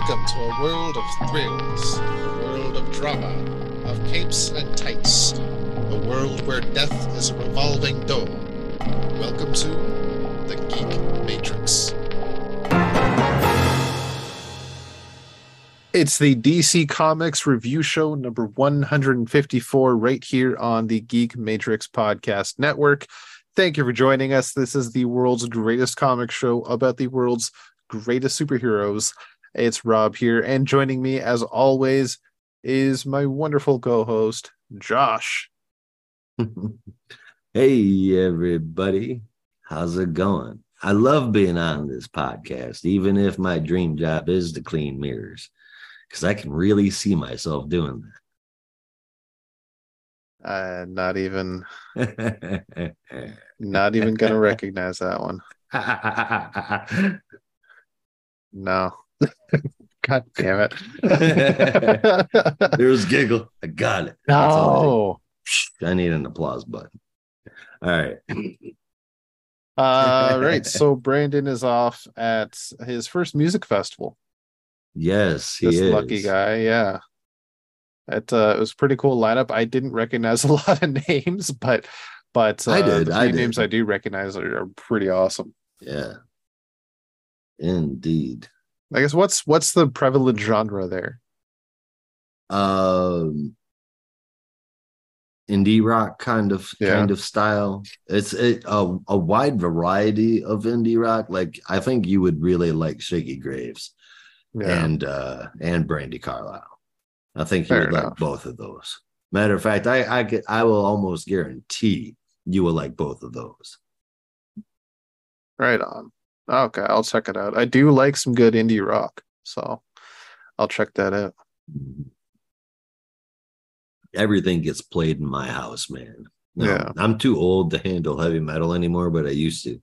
Welcome to a world of thrills, a world of drama, of capes and tights, a world where death is a revolving door. Welcome to the Geek Matrix. It's the DC Comics review show number 154 right here on the Geek Matrix Podcast Network. Thank you for joining us. This is the world's greatest comic show about the world's greatest superheroes. It's Rob here, and joining me as always is my wonderful co-host Josh. hey everybody, how's it going? I love being on this podcast, even if my dream job is to clean mirrors, because I can really see myself doing that. Uh, not even, not even gonna recognize that one. No. God damn it. There's giggle. I got it. No. I need an applause button. All right. uh right. So Brandon is off at his first music festival. Yes, he this is. lucky guy. Yeah. It uh, it was pretty cool lineup. I didn't recognize a lot of names, but but uh, I did. The I did. names I do recognize are, are pretty awesome. Yeah. Indeed. I guess what's what's the prevalent genre there? Um indie rock kind of Yeah. kind of style. It's it, a a wide variety of indie rock. Like I think you would really like Shakey Graves Yeah. and uh and Brandi Carlile. I think you Fair would like both of those. Matter of fact, I I could I will almost guarantee you will like both of those. Right on. Okay, I'll check it out. I do like some good indie rock, so I'll check that out. everything gets played in my house, man. No, Yeah. I'm too old to handle heavy metal anymore, but I used to.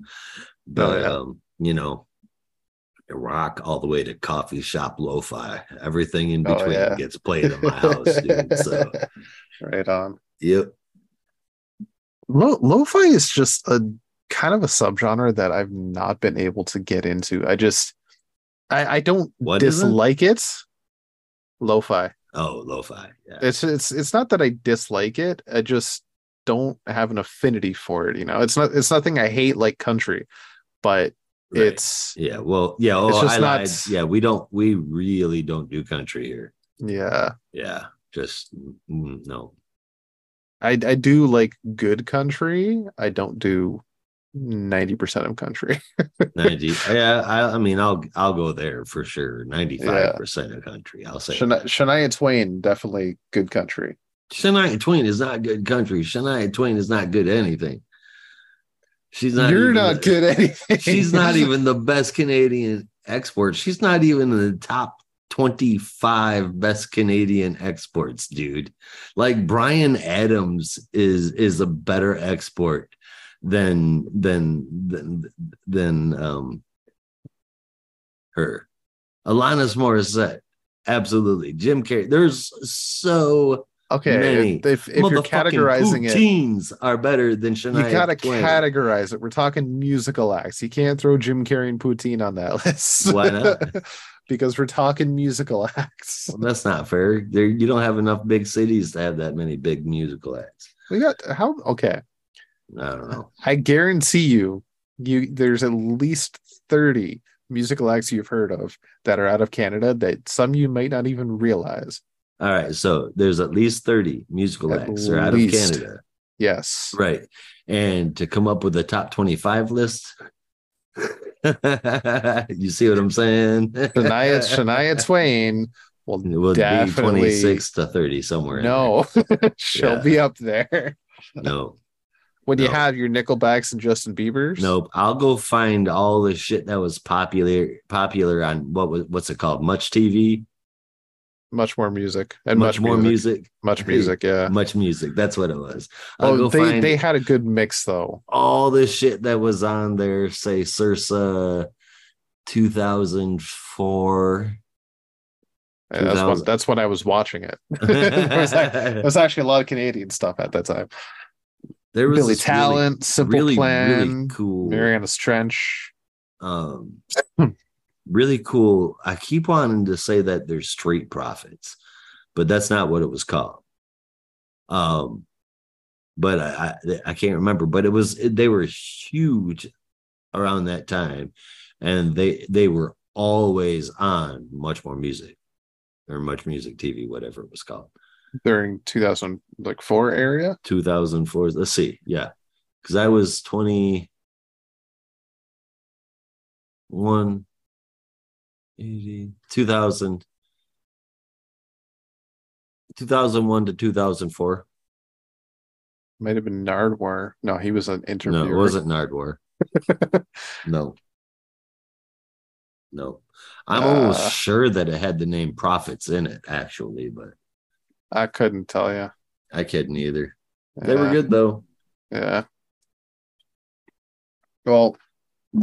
But yeah. um, you know, rock all the way to coffee shop lo-fi, everything in Oh, between yeah. gets played in my house, dude. So right on. yep. Lo- lo-fi is just a kind of a subgenre that I've not been able to get into. I just I, I don't What is it? dislike it. Lo-fi. Oh, lo-fi. Yeah. It's it's it's not that I dislike it. I just don't have an affinity for it. You know, it's not it's nothing I hate like country, but Right. it's yeah. Well, yeah. Oh, It's just I not- lied. Yeah, we don't. We really don't do country here. yeah. Yeah, just mm, no. I I do like good country. I don't do ninety percent of country. 90 yeah I, I mean i'll i'll go there for sure 95 percent of country i'll say Shania, Shania Twain definitely good country. Shania Twain is not good country. Shania Twain is not good at anything. She's not. You're not the- good at anything. She's not even the best Canadian export. She's not even in the top 25 best Canadian exports, dude. Like Bryan Adams is is a better export than than than than um her. Alanis Morissette. Absolutely. Jim Carrey. There's so okay. many If, if, if you're categorizing it, poutines are better than Shania you gotta Twain. categorize it. We're talking musical acts. You can't throw Jim Carrey and Poutine on that list. Why not? because we're talking musical acts. Well, that's not fair. There, you don't have enough big cities to have that many big musical acts. We got how okay. I don't know. I guarantee you, you there's at least 30 musical acts you've heard of that are out of Canada that some you might not even realize. All right, so there's at least 30 musical At acts are out of Canada. Yes. Right. And to come up with a top 25 list, you see what I'm saying? Shania, Shania Twain will It would definitely be 26 to 30 somewhere. no, she'll Yeah. be up there. No. When you No. have your Nickelbacks and Justin Bieber's. Nope. I'll go find all the shit that was popular popular on what was what's it called? Much TV, much more music and much, much, more music. music. Much music, yeah. Much music. That's what it was. I'll Oh, they they had a good mix though. all the shit that was on there, say Sursa 2004. And that's 2000. when that's when I was watching it. there, was, there was actually a lot of Canadian stuff at that time. There was Billy Talent, Simple really, Plan, really cool. Marianas Trench. um really cool. I keep wanting to say that they're Street Profits, but that's not what it was called. Um, but I, I, I can't remember. But it was they were huge around that time, and they they were always on much more music or much music TV, whatever it was called. During 2000 like four area? 2004. Let's see. Yeah. Because I was 21, 80, 2000, 2001 to 2004. Might have been Nardwuar. No, he was an interviewer. No, it wasn't Nardwuar. no. No. I'm Uh. almost sure that it had the name Profits in it, actually, but I couldn't tell you. I couldn't either. They were good though. Yeah. Well,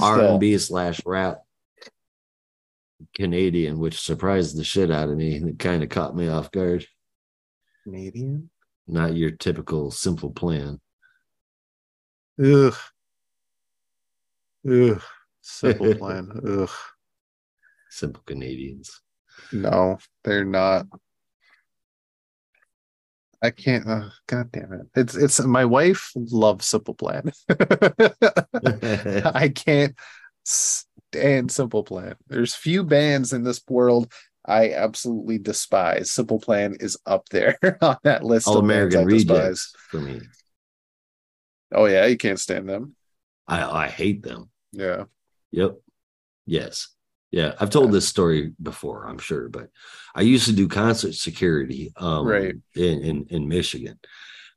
R and B slash rap Canadian, which surprised the shit out of me. It kind of caught me off guard. Canadian. Not your typical simple plan. Ugh. Ugh. Simple plan. Ugh. Simple Canadians. No, they're not. I can't. Uh, God damn it! It's it's my wife loves Simple Plan. I can't stand Simple Plan. There's few bands in this world I absolutely despise. Simple Plan is up there on that list All of bands I American despise. rejects for me. Oh yeah, you can't stand them. I I hate them. Yeah. Yep. Yes. Yeah. I've told this story before, I'm sure, but I used to do concert security um Right. in, in in Michigan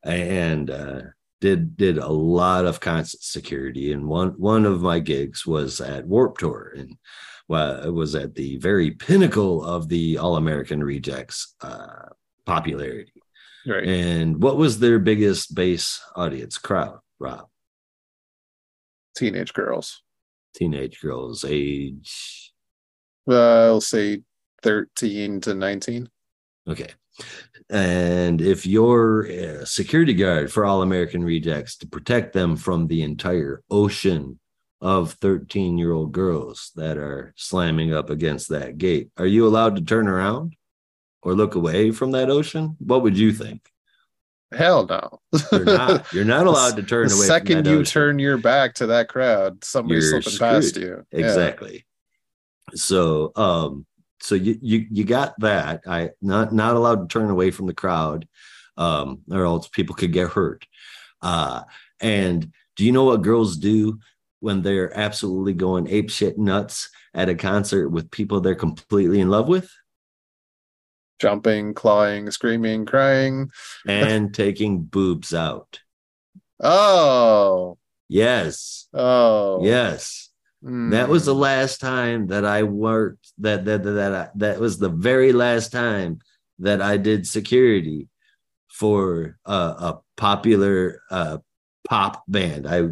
and uh did did a lot of concert security and one one of my gigs was at Warp Tour and well it was at the very pinnacle of the All American Rejects uh popularity. Right. And what was their biggest base audience crowd, Rob? Teenage girls. Teenage girls age Uh, I'll say thirteen to nineteen. Okay. And if you're a uh, security guard for All American Rejects to protect them from the entire ocean of 13 year old girls that are slamming up against that gate, are you allowed to turn around or look away from that ocean? What would you think? Hell no. You're not. You're not allowed to turn the away. second from that you ocean. turn your back to that crowd, somebody's You're slipping past screwed. you. Yeah. So um so you you you got that. I not not allowed to turn away from the crowd um or else people could get hurt. Uh and do you know what girls do when they're absolutely going ape shit nuts at a concert with people they're completely in love with? Jumping, clawing, screaming, crying. and taking boobs out. Oh, yes. Oh, yes Mm. That was the last time that I worked. That that that that, I, that was the very last time that I did security for a, a popular uh, pop band. I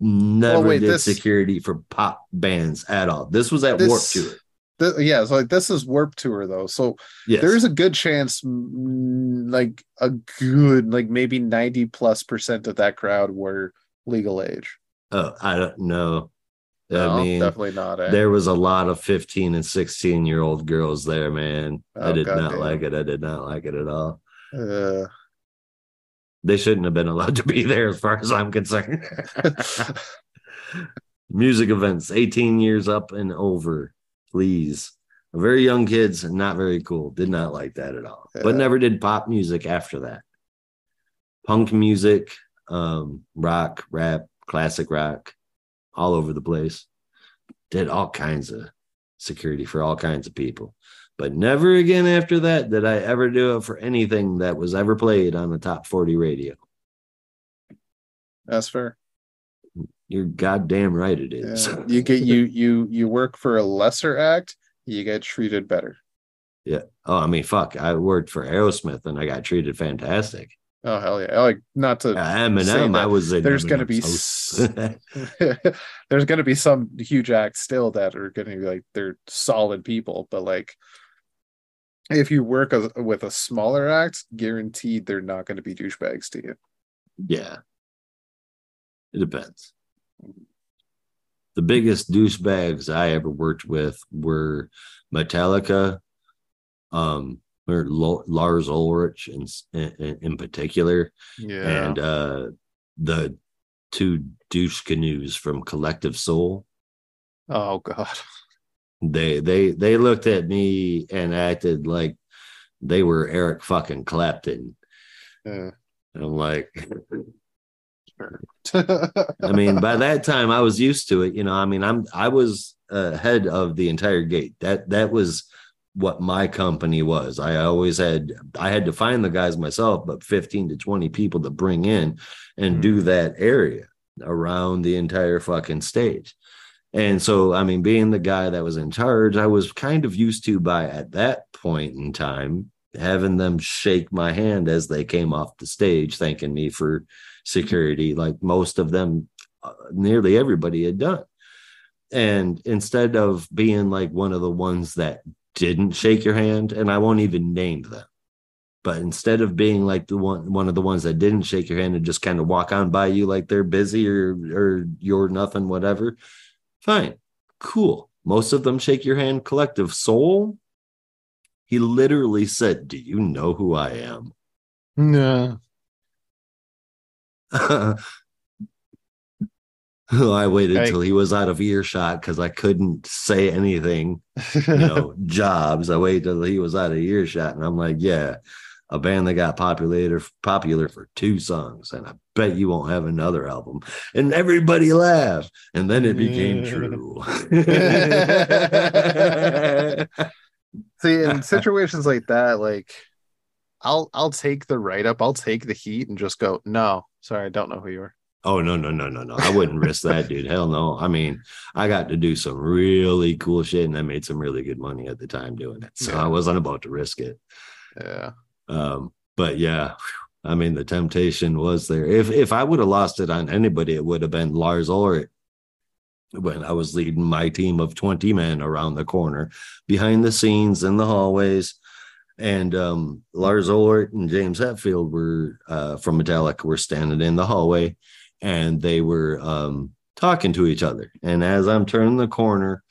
never wait, did this- security for pop bands at all. This was at This- Warp Tour. Th- yeah, so like this is Warp Tour though, so Yes, there's a good chance, mm, like a good, like maybe ninety plus percent of that crowd were legal age. oh, I don't know. No, I mean, definitely not. Eh? there was a lot of 15 and 16 year old girls there, man. I Oh, did not goddamn. like it. I did not like it at all. Uh, They shouldn't have been allowed to be there, as far as I'm concerned. Music events, 18 years up and over, please. Very young kids, not very cool. Did not like that at all. Yeah. But never did pop music after that. Punk music, um, rock, rap, classic rock, all over the place. Did all kinds of security for all kinds of people. But never again after that did I ever do it for anything that was ever played on the top 40 radio. that's fair. You're goddamn right it is. Yeah. you get you you you work for a lesser act, you get treated better. Yeah. Oh, I mean, fuck. I worked for Aerosmith and I got treated fantastic. Oh hell yeah! Like not to Uh, Eminem, I was there's gonna be there's going to be some huge acts still that are going to be like they're solid people but like if you work a, with a smaller act guaranteed they're not going to be douchebags to you yeah, it depends. the biggest douchebags I ever worked with were Metallica, um, or Lars Ulrich in, in, in particular, Yeah. and uh, the two douche canoes from Collective Soul. oh god. They they they looked at me and acted like they were Eric fucking Clapton. Yeah. I'm like, I mean, by that time I was used to it. You know, I mean, I'm I was uh, head of the entire gate. That that was what my company was. I always had I had to find the guys myself, but 15 to 20 people to bring in and do that area around the entire fucking stage. And so, I mean, being the guy that was in charge, I was kind of used to by at that point in time having them shake my hand as they came off the stage, thanking me for security, like most of them, uh, nearly everybody had done. And instead of being like one of the ones that didn't shake your hand, and I won't even name them, but instead of being like the one one of the ones that didn't shake your hand and just kind of walk on by you like they're busy or or you're nothing, whatever, fine, cool. Most of them shake your hand. Collective soul. He literally said, "Do you know who I am?" no. I waited Hey. till he was out of earshot because I couldn't say anything. You know, jobs. I waited till he was out of earshot, and I'm like, yeah, a band that got popular popular for two songs, and I bet you won't have another album. And everybody laughed, and then it became true. See, in situations like that, like I'll I'll take the write up, I'll take the heat and just go, no, sorry, I don't know who you are. Oh no, no, no, no, no. I wouldn't risk that, dude. Hell no. I mean, I got to do some really cool shit and I made some really good money at the time doing it. So Yeah. I wasn't about to risk it. Yeah. Um, but yeah, I mean the temptation was there. If if I would have lost it on anybody, it would have been Lars Ulrich when I was leading my team of 20 men around the corner, behind the scenes in the hallways. And um, Lars Ulrich and James Hetfield were uh, from Metallica were standing in the hallway and they were um, talking to each other. And as I'm turning the corner,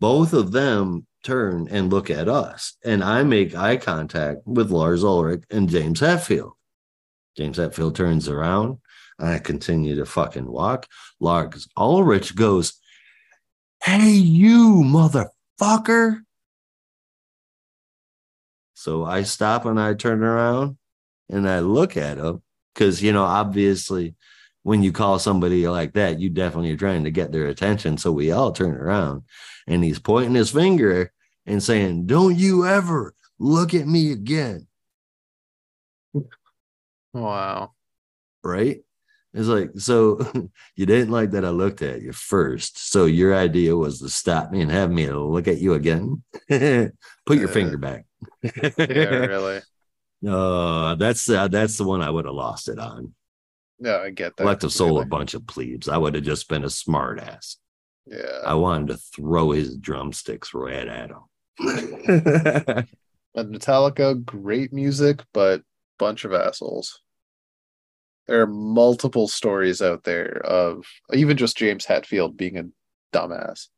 both of them turn and look at us. And I make eye contact with Lars Ulrich and James Hetfield. James Hetfield turns around. I continue to fucking walk. Lars Ulrich goes, Hey, you motherfucker. So I stop and I turn around and I look at him because, you know, obviously when you call somebody like that, you definitely are trying to get their attention. So we all turn around and he's pointing his finger and saying, Don't you ever look at me again. Wow. Right? It's like, so you didn't like that I looked at you first. So your idea was to stop me and have me look at you again. Put your Uh, finger back. Yeah, really. Uh, that's uh, that's the one I would have lost it on. Yeah, I get that. Collective soul, a bunch of plebes. I would have just been a smart ass. Yeah. I wanted to throw his drumsticks right at him. But uh, Metallica, great music, but bunch of assholes. There are multiple stories out there of even just James Hetfield being a dumbass.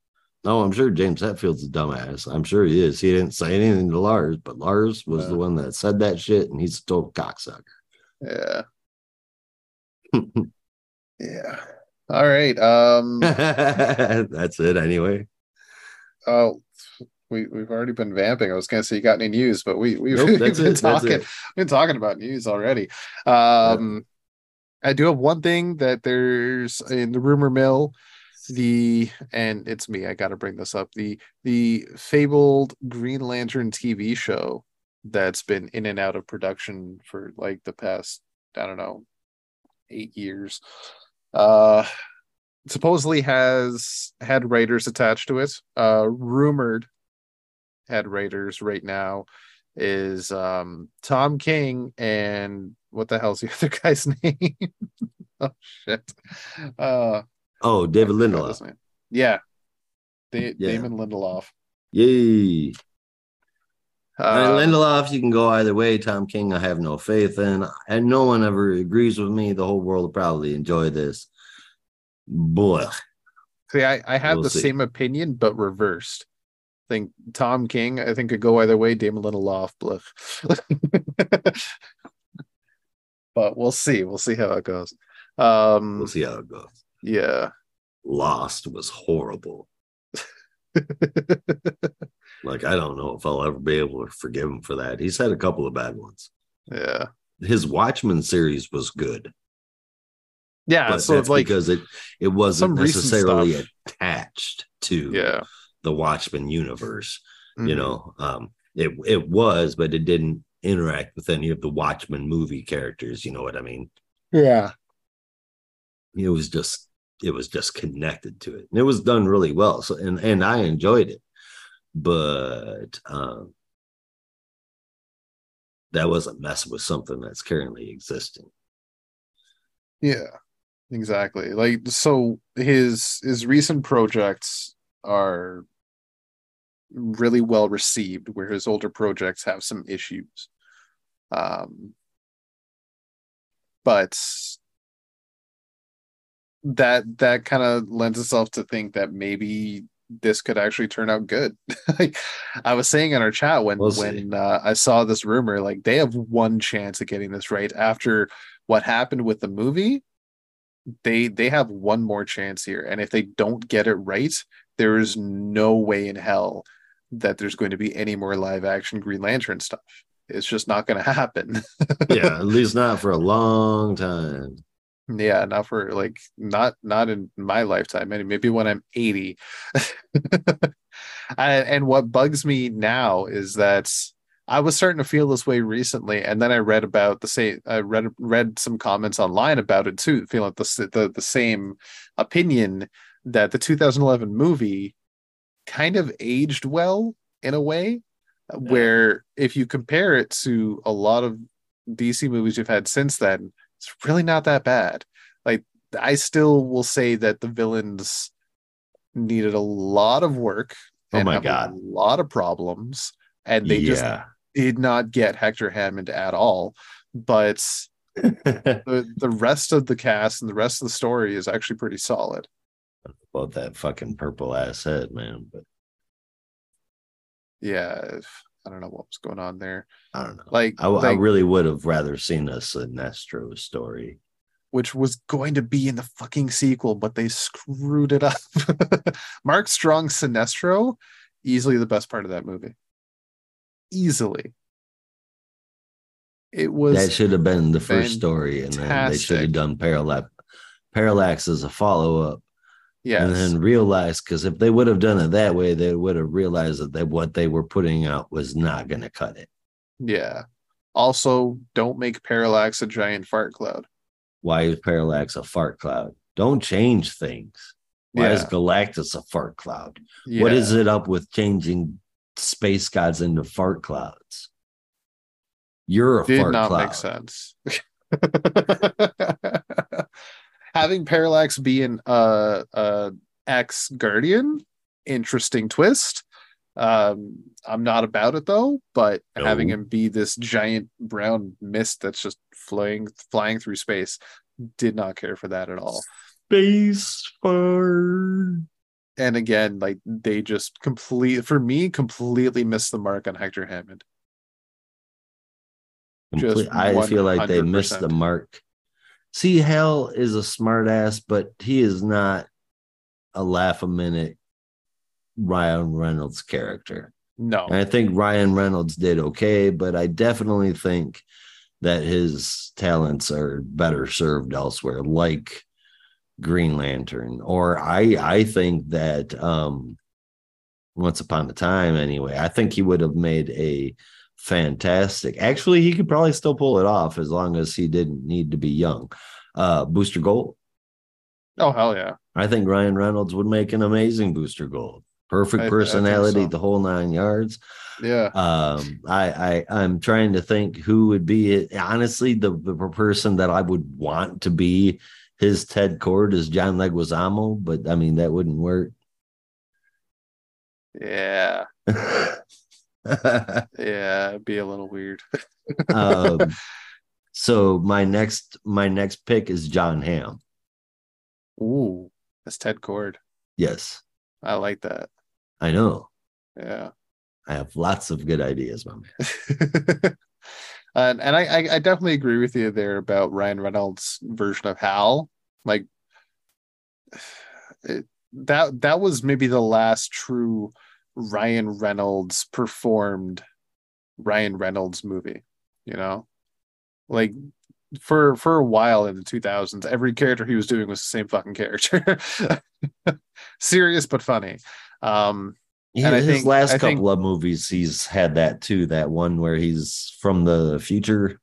no, I'm sure James Hetfield's a dumbass. I'm sure he is. He didn't say anything to Lars, but Lars was Yeah. the one that said that shit, and he's a total cocksucker. Yeah. Yeah. All right. Um That's it anyway. oh we we've already been vamping. I was gonna say you got any news, but we we've, Nope, we've been it. Talking we've been talking about news already. Um I do have one thing that there's in the rumor mill, the and it's me, I gotta bring this up. The the fabled Green Lantern TV show that's been in and out of production for like the past, I don't know, eight years. Uh supposedly has had writers attached to it. Uh rumored had writers right now is um Tom King and what the hell's the other guy's name? oh shit. Uh Oh, David I forgot his Lindelof. Yeah. Da- Yeah. Damon Lindelof. Yay. I mean, Um, Lindelof, you can go either way. Tom King, I have no faith in. And no one ever agrees with me. The whole world will probably enjoy this. Boy. See, I, I have We'll the see. same opinion, but reversed. I think Tom King, I think could go either way. Damon Lindelof, bluff. but we'll see. We'll see how it goes. Um, We'll see how it goes. yeah. Lost was horrible. Like I don't know if I'll ever be able to forgive him for that. He's had a couple of bad ones. yeah. His Watchmen series was good, Yeah. but so that's like, because it it wasn't necessarily attached to yeah. the Watchmen universe. You Mhm. know, um, it it was, but it didn't interact with any of the Watchmen movie characters. You know what I mean? Yeah. It was just it was just connected to it, and it was done really well. So and and I enjoyed it, but um, that wasn't messing with something that's currently existing. Yeah, exactly. Like so his his recent projects are really well received where his older projects have some issues. Um but that that kind of lends itself to think that maybe this could actually turn out good. like I was saying in our chat when We'll when uh, I saw this rumor, like they have one chance of getting this right after what happened with the movie. They they have one more chance here, and if they don't get it right, there is no way in hell that there's going to be any more live action Green Lantern stuff. It's just not going to happen. yeah, at least not for a long time. Yeah, not for like not not in my lifetime. Maybe maybe when I'm 80. I, and what bugs me now is that I was starting to feel this way recently, and then I read about the same. I read read some comments online about it too, feeling the the the same opinion that the 2011 movie kind of aged well in a way, where if you compare it to a lot of DC movies you've had since then, it's really not that bad. Like I still will say that the villains needed a lot of work. Oh my God. a lot of problems, and they just did not get Hector Hammond at all. But the the rest of the cast and the rest of the story is actually pretty solid. About that fucking purple ass head, man. But Yeah, I don't know what was going on there. I don't know. Like, I, I really would have rather seen a Sinestro story. which was going to be in the fucking sequel, but they screwed it up. Mark Strong Sinestro, easily the best part of that movie. Easily. It was that should have been the first story, and then they should have done Parallax. Parallax as a follow up, yes. and then realize because if they would have done it that way, they would have realized that they, what they were putting out was not going to cut it. yeah. Also, don't make Parallax a giant fart cloud. Why is Parallax a fart cloud? Don't change things. Why is Galactus a fart cloud? What is it up with changing space gods into fart clouds? You're a Did fart not cloud. make sense. Having Parallax be an uh, uh, ex Guardian, interesting twist. Um, I'm not about it though, but having him be this giant brown mist that's just flying flying through space, did not care for that at all. Space fart. And again, like they just complete for me completely missed the mark on Hector Hammond. Just I feel like they missed the mark. See, Hal is a smartass, but he is not a laugh a minute Ryan Reynolds character. No, And I think Ryan Reynolds did okay, but I definitely think that his talents are better served elsewhere, like Green Lantern. Or I I think that um once upon a time anyway, I think he would have made a fantastic actually he could probably still pull it off as long as he didn't need to be young. Uh Booster Gold. oh hell yeah. I think Ryan Reynolds would make an amazing Booster Gold. Perfect I- I personality, so. the whole nine yards. Yeah. Um, I, I I'm trying to think who would be it. Honestly, the, the person that I would want to be his Ted Kord is John Leguizamo, but I mean that wouldn't work. Yeah. Yeah, it'd be a little weird. um, so my next my next pick is Jon Hamm. Ooh, that's Ted Kord. Yes, I like that. I know. Yeah. I have lots of good ideas, my man. and and I, I I definitely agree with you there about Ryan Reynolds' version of Hal. Like it, that that was maybe the last true Ryan Reynolds performed Ryan Reynolds movie, you know? Like for for a while in the 2000s, every character he was doing was the same fucking character. Serious but funny. Um Yeah, his think- last I couple think- of movies, he's had that too. That one where he's from the future.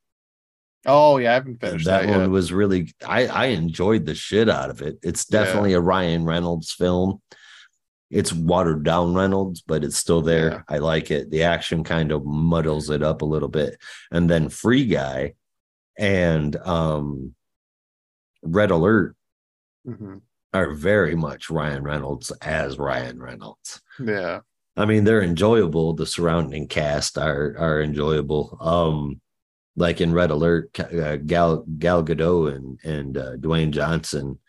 oh yeah, I haven't finished that that, one yet. was really. I I enjoyed the shit out of it. It's Yeah. definitely a Ryan Reynolds film. It's watered down Reynolds, but it's still there. Yeah. I like it. The action kind of muddles it up a little bit, and then Free Guy and um Red Alert Mhm. are very much Ryan Reynolds as Ryan Reynolds. Yeah. I mean, they're enjoyable. The surrounding cast are are enjoyable. Um, like in Red Alert, uh, Gal Gal Gadot and and uh, Dwayne Johnson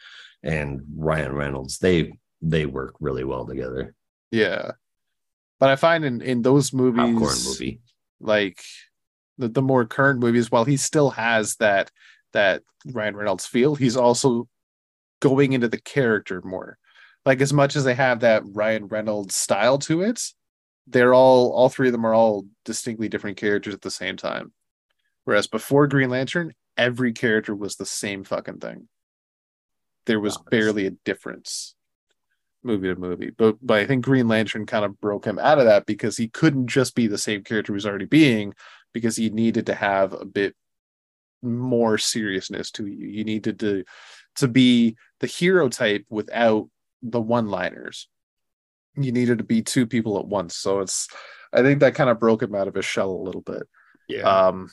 and Ryan Reynolds they they work really well together. Yeah. But I find in in those movies Popcorn movie. like the, the more current movies while he still has that that ryan reynolds feel he's also going into the character more like as much as they have that ryan reynolds style to it they're all all three of them are all distinctly different characters at the same time whereas before green lantern every character was the same fucking thing there was barely a difference movie to movie. But but i think green lantern kind of broke him out of that because he couldn't just be the same character he was already being because he needed to have a bit more seriousness to you. You needed to to be the hero type without the one liners you needed to be two people at once. So it's i think that kind of broke him out of his shell a little bit. Yeah. um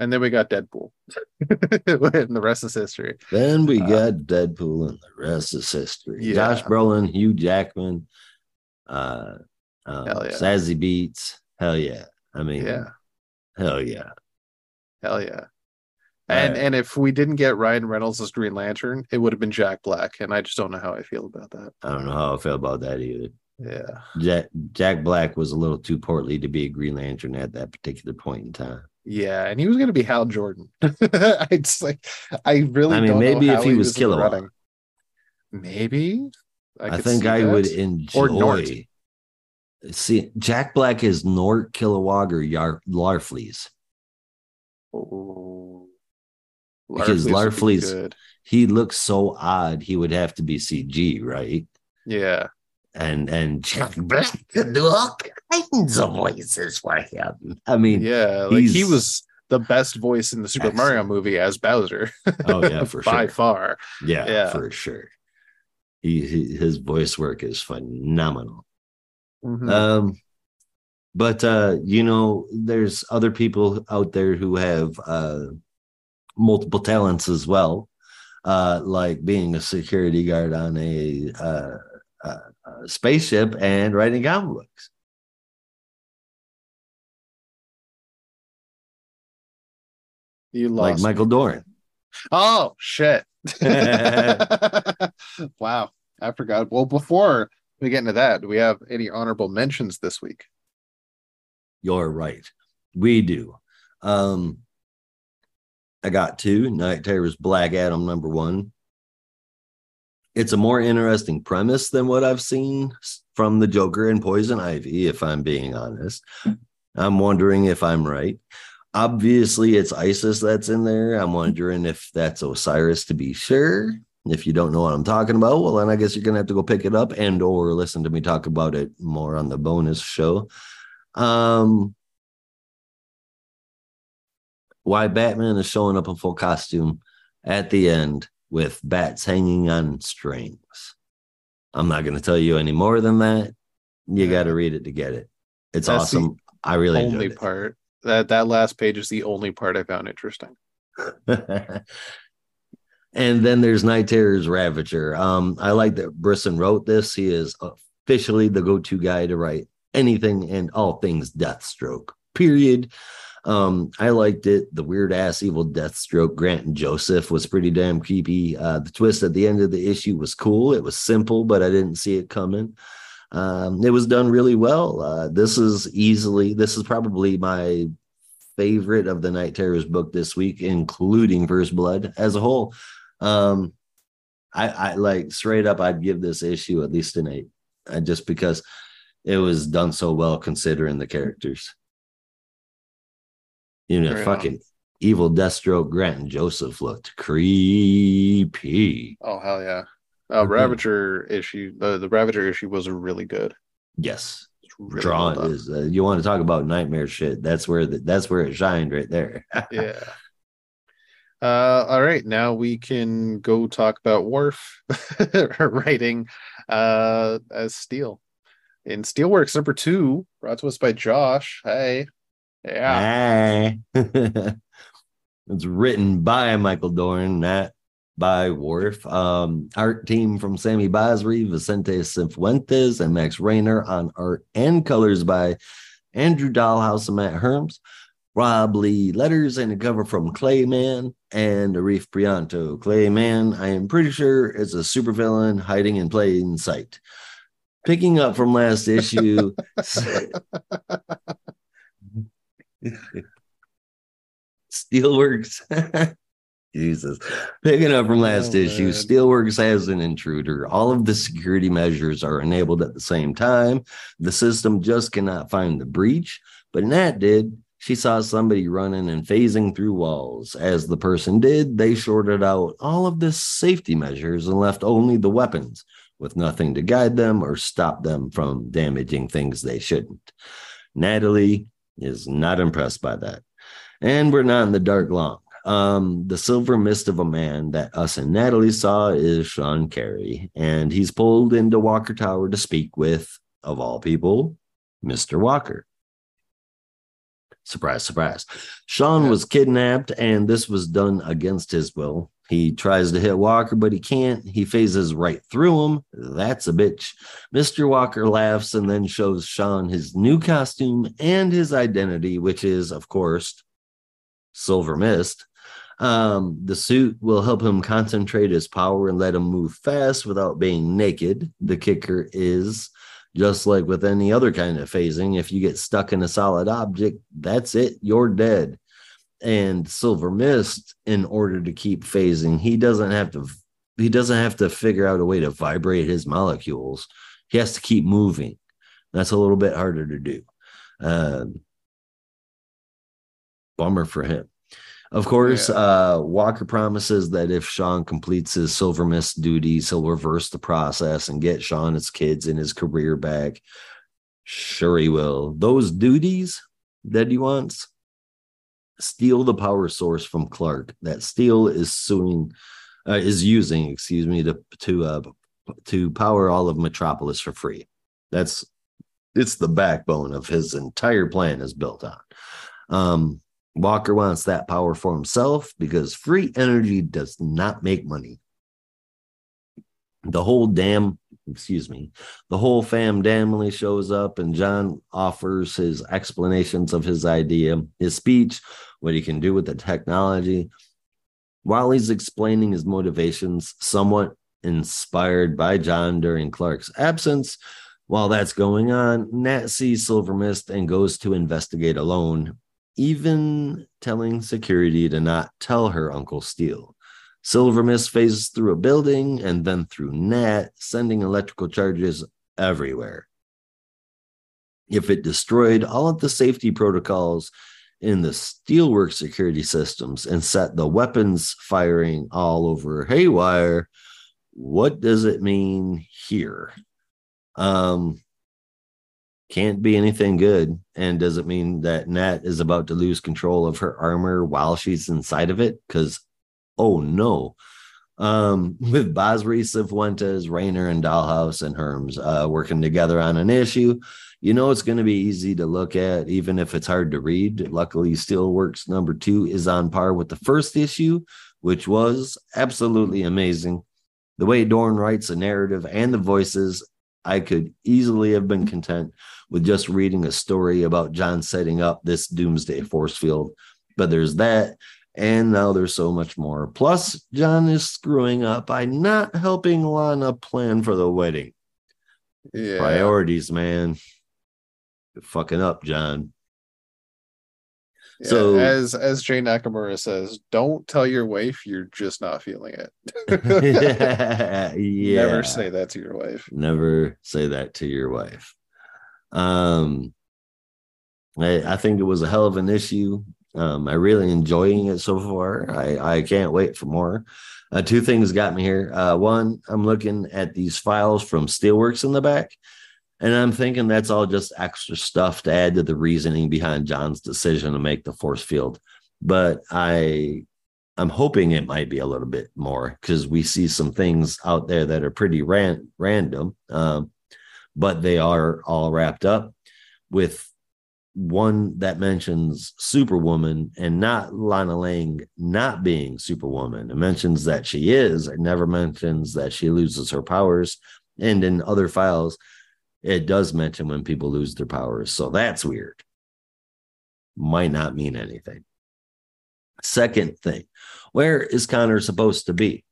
and then we got deadpool and the rest is history then we uh, got Deadpool, and the rest is history. Yeah. Josh Brolin, Hugh Jackman, uh, um, Hell yeah. Zazie Beetz. Hell yeah! I mean, yeah hell yeah. Hell yeah. And Uh, and if we didn't get Ryan Reynolds as Green Lantern, it would have been Jack Black, and I just don't know how I feel about that. I don't know how I feel about that either. Yeah, Jack Jack Black was a little too portly to be a Green Lantern at that particular point in time. Yeah, and he was going to be Hal Jordan. I just like, I really. I mean, don't know maybe if he was Kilowog. Maybe. I, could think I that. would enjoy. G'nort. See, Jack Black is G'nort, Kilowog, or Yar- Larfleeze. Oh. Because Larfleeze be He looks so odd. He would have to be CG, right? Yeah, And and Jack Black could do all kinds of voices for him. I mean, yeah. Like he was the best voice in the Super Mario movie as Bowser. oh yeah, for sure. by sure. far. Yeah, Yeah. for sure. He, he his voice work is phenomenal. Mhm. Um, but uh, you know, there's other people out there who have uh multiple talents as well, uh, like being a security guard on a uh, uh spaceship and writing comic books. you Like lost Michael me. Dorn. Oh shit! wow, I forgot. Well, before we get into that, do we have any honorable mentions this week? You're right. We do. Um, I got two. Knight Terrors Black Adam number one. It's a more interesting premise than what I've seen from the Joker and Poison Ivy, if I'm being honest. I'm wondering if I'm right. Obviously, it's ISIS that's in there. I'm wondering if that's Osiris to be sure. If you don't know what I'm talking about, well, then I guess you're gonna have to go pick it up and or listen to me talk about it more on the bonus show. Um, why Batman is showing up in full costume at the end with bats hanging on strings. I'm not going to tell you any more than that. You Yeah. got to read it to get it. It's That's awesome. I really only enjoyed part that that last page is the only part I found interesting. and then there's Knight Terrors Ravager. Um, I like that Brisson wrote this. He is officially the go-to guy to write anything and all things Deathstroke. Period. Um, I liked it. The weird ass evil Deathstroke Grant and Joseph was pretty damn creepy. Uh, the twist at the end of the issue was cool. It was simple, but I didn't see it coming. Um, it was done really well. Uh, this is easily, this is probably my favorite of the Knight Terrors book this week, including First Blood as a whole. Um, I, I like straight up, I'd give this issue at least an eight, uh, just because it was done so well considering the characters. You know, fucking evil Deathstroke Grant and Joseph looked creepy. Oh hell yeah! Uh, mm-hmm. Ravager issue, uh, the Ravager issue was really good. Yes, really drawn well is. Uh, you want to talk about nightmare shit? That's where the, that's where it shined right there. yeah. Uh, all right, now we can go talk about Worf writing uh, as Steel in Steelworks number two, brought to us by Josh. Hey, yeah, it's written by Michael Dorn, not by Worf. Um, art team from Sami Basri, Vicente Cifuentes, and Max Raynor on art and colors by Andrew Dalhouse and Matt Herms. Rob Leigh letters and a cover from Clay Mann and Arif Prianto. Clay Mann, I am pretty sure, is a supervillain hiding in plain sight. Picking up from last issue. Steelworks. Jesus. Picking up from last oh, issue, man. Steelworks has an intruder. All of the security measures are enabled at the same time. The system just cannot find the breach, but Nat did. She saw somebody running and phasing through walls. As the person did, they shorted out all of the safety measures and left only the weapons with nothing to guide them or stop them from damaging things they shouldn't. Natalie is not impressed by that. And we're not in the dark long. Um, the silver mist of a man that us and Natalie saw is Sean Carey, and he's pulled into Walker Tower to speak with, of all people, Mr. Walker. Surprise, surprise. Sean was kidnapped, and this was done against his will. He tries to hit Walker, but he can't. He phases right through him. That's a bitch. Mr. Walker laughs and then shows Sean his new costume and his identity, which is, of course, Silver Mist. Um, the suit will help him concentrate his power and let him move fast without being naked. The kicker is just like with any other kind of phasing, if you get stuck in a solid object, that's it, you're dead. And Silver Mist, in order to keep phasing, he doesn't have to he doesn't have to figure out a way to vibrate his molecules. He has to keep moving. That's a little bit harder to do. Um, bummer for him. Of course, yeah. uh, Walker promises that if Sean completes his Silver Mist duties, he'll reverse the process and get Sean, his kids, and his career back. Sure, he will. Those duties that he wants steal the power source from Clark. That Steel is suing, uh, is using, excuse me, to to uh, to power all of Metropolis for free. That's it's the backbone of his entire plan is built on. Um, Walker wants that power for himself because free energy does not make money. The whole damn, excuse me, the whole fam damnly shows up and John offers his explanations of his idea, his speech, what he can do with the technology. While he's explaining his motivations, somewhat inspired by John during Clark's absence, while that's going on, Nat sees Silver Mist and goes to investigate alone even telling security to not tell her Uncle Steel. Silver Mist phases through a building and then through Nat, sending electrical charges everywhere. If it destroyed all of the safety protocols in the steelwork security systems and set the weapons firing all over haywire, what does it mean here? Um, can't be anything good. And does it mean that Nat is about to lose control of her armor while she's inside of it? Because, oh no. Um, with Basri, Cifuentes, Raynor, and Dalhouse and Herms uh, working together on an issue, you know it's going to be easy to look at, even if it's hard to read. Luckily, Steelworks number two is on par with the first issue, which was absolutely amazing. The way Dorn writes a narrative and the voices I could easily have been content with just reading a story about John setting up this doomsday force field. But there's that. And now there's so much more. Plus, John is screwing up by not helping Lana plan for the wedding. Yeah. Priorities, man. You're fucking up, John. Yeah, So- as as Jay Nakamura says, don't tell your wife you're just not feeling it. yeah. Never say that to your wife. never say that to your wife um I, I think it was a hell of an issue um i really enjoying it so far. I i can't wait for more. Uh, two things got me here. Uh one i'm looking at these files from steelworks in the back and i'm thinking that's all just extra stuff to add to the reasoning behind john's decision to make the force field. But i i'm hoping it might be a little bit more because we see some things out there that are pretty ran- random um but they are all wrapped up with one that mentions Superwoman and not Lana Lang not being Superwoman. It mentions that she is. It never mentions that she loses her powers. And in other files, it does mention when people lose their powers. So that's weird. Might not mean anything. Second thing, where is Connor supposed to be?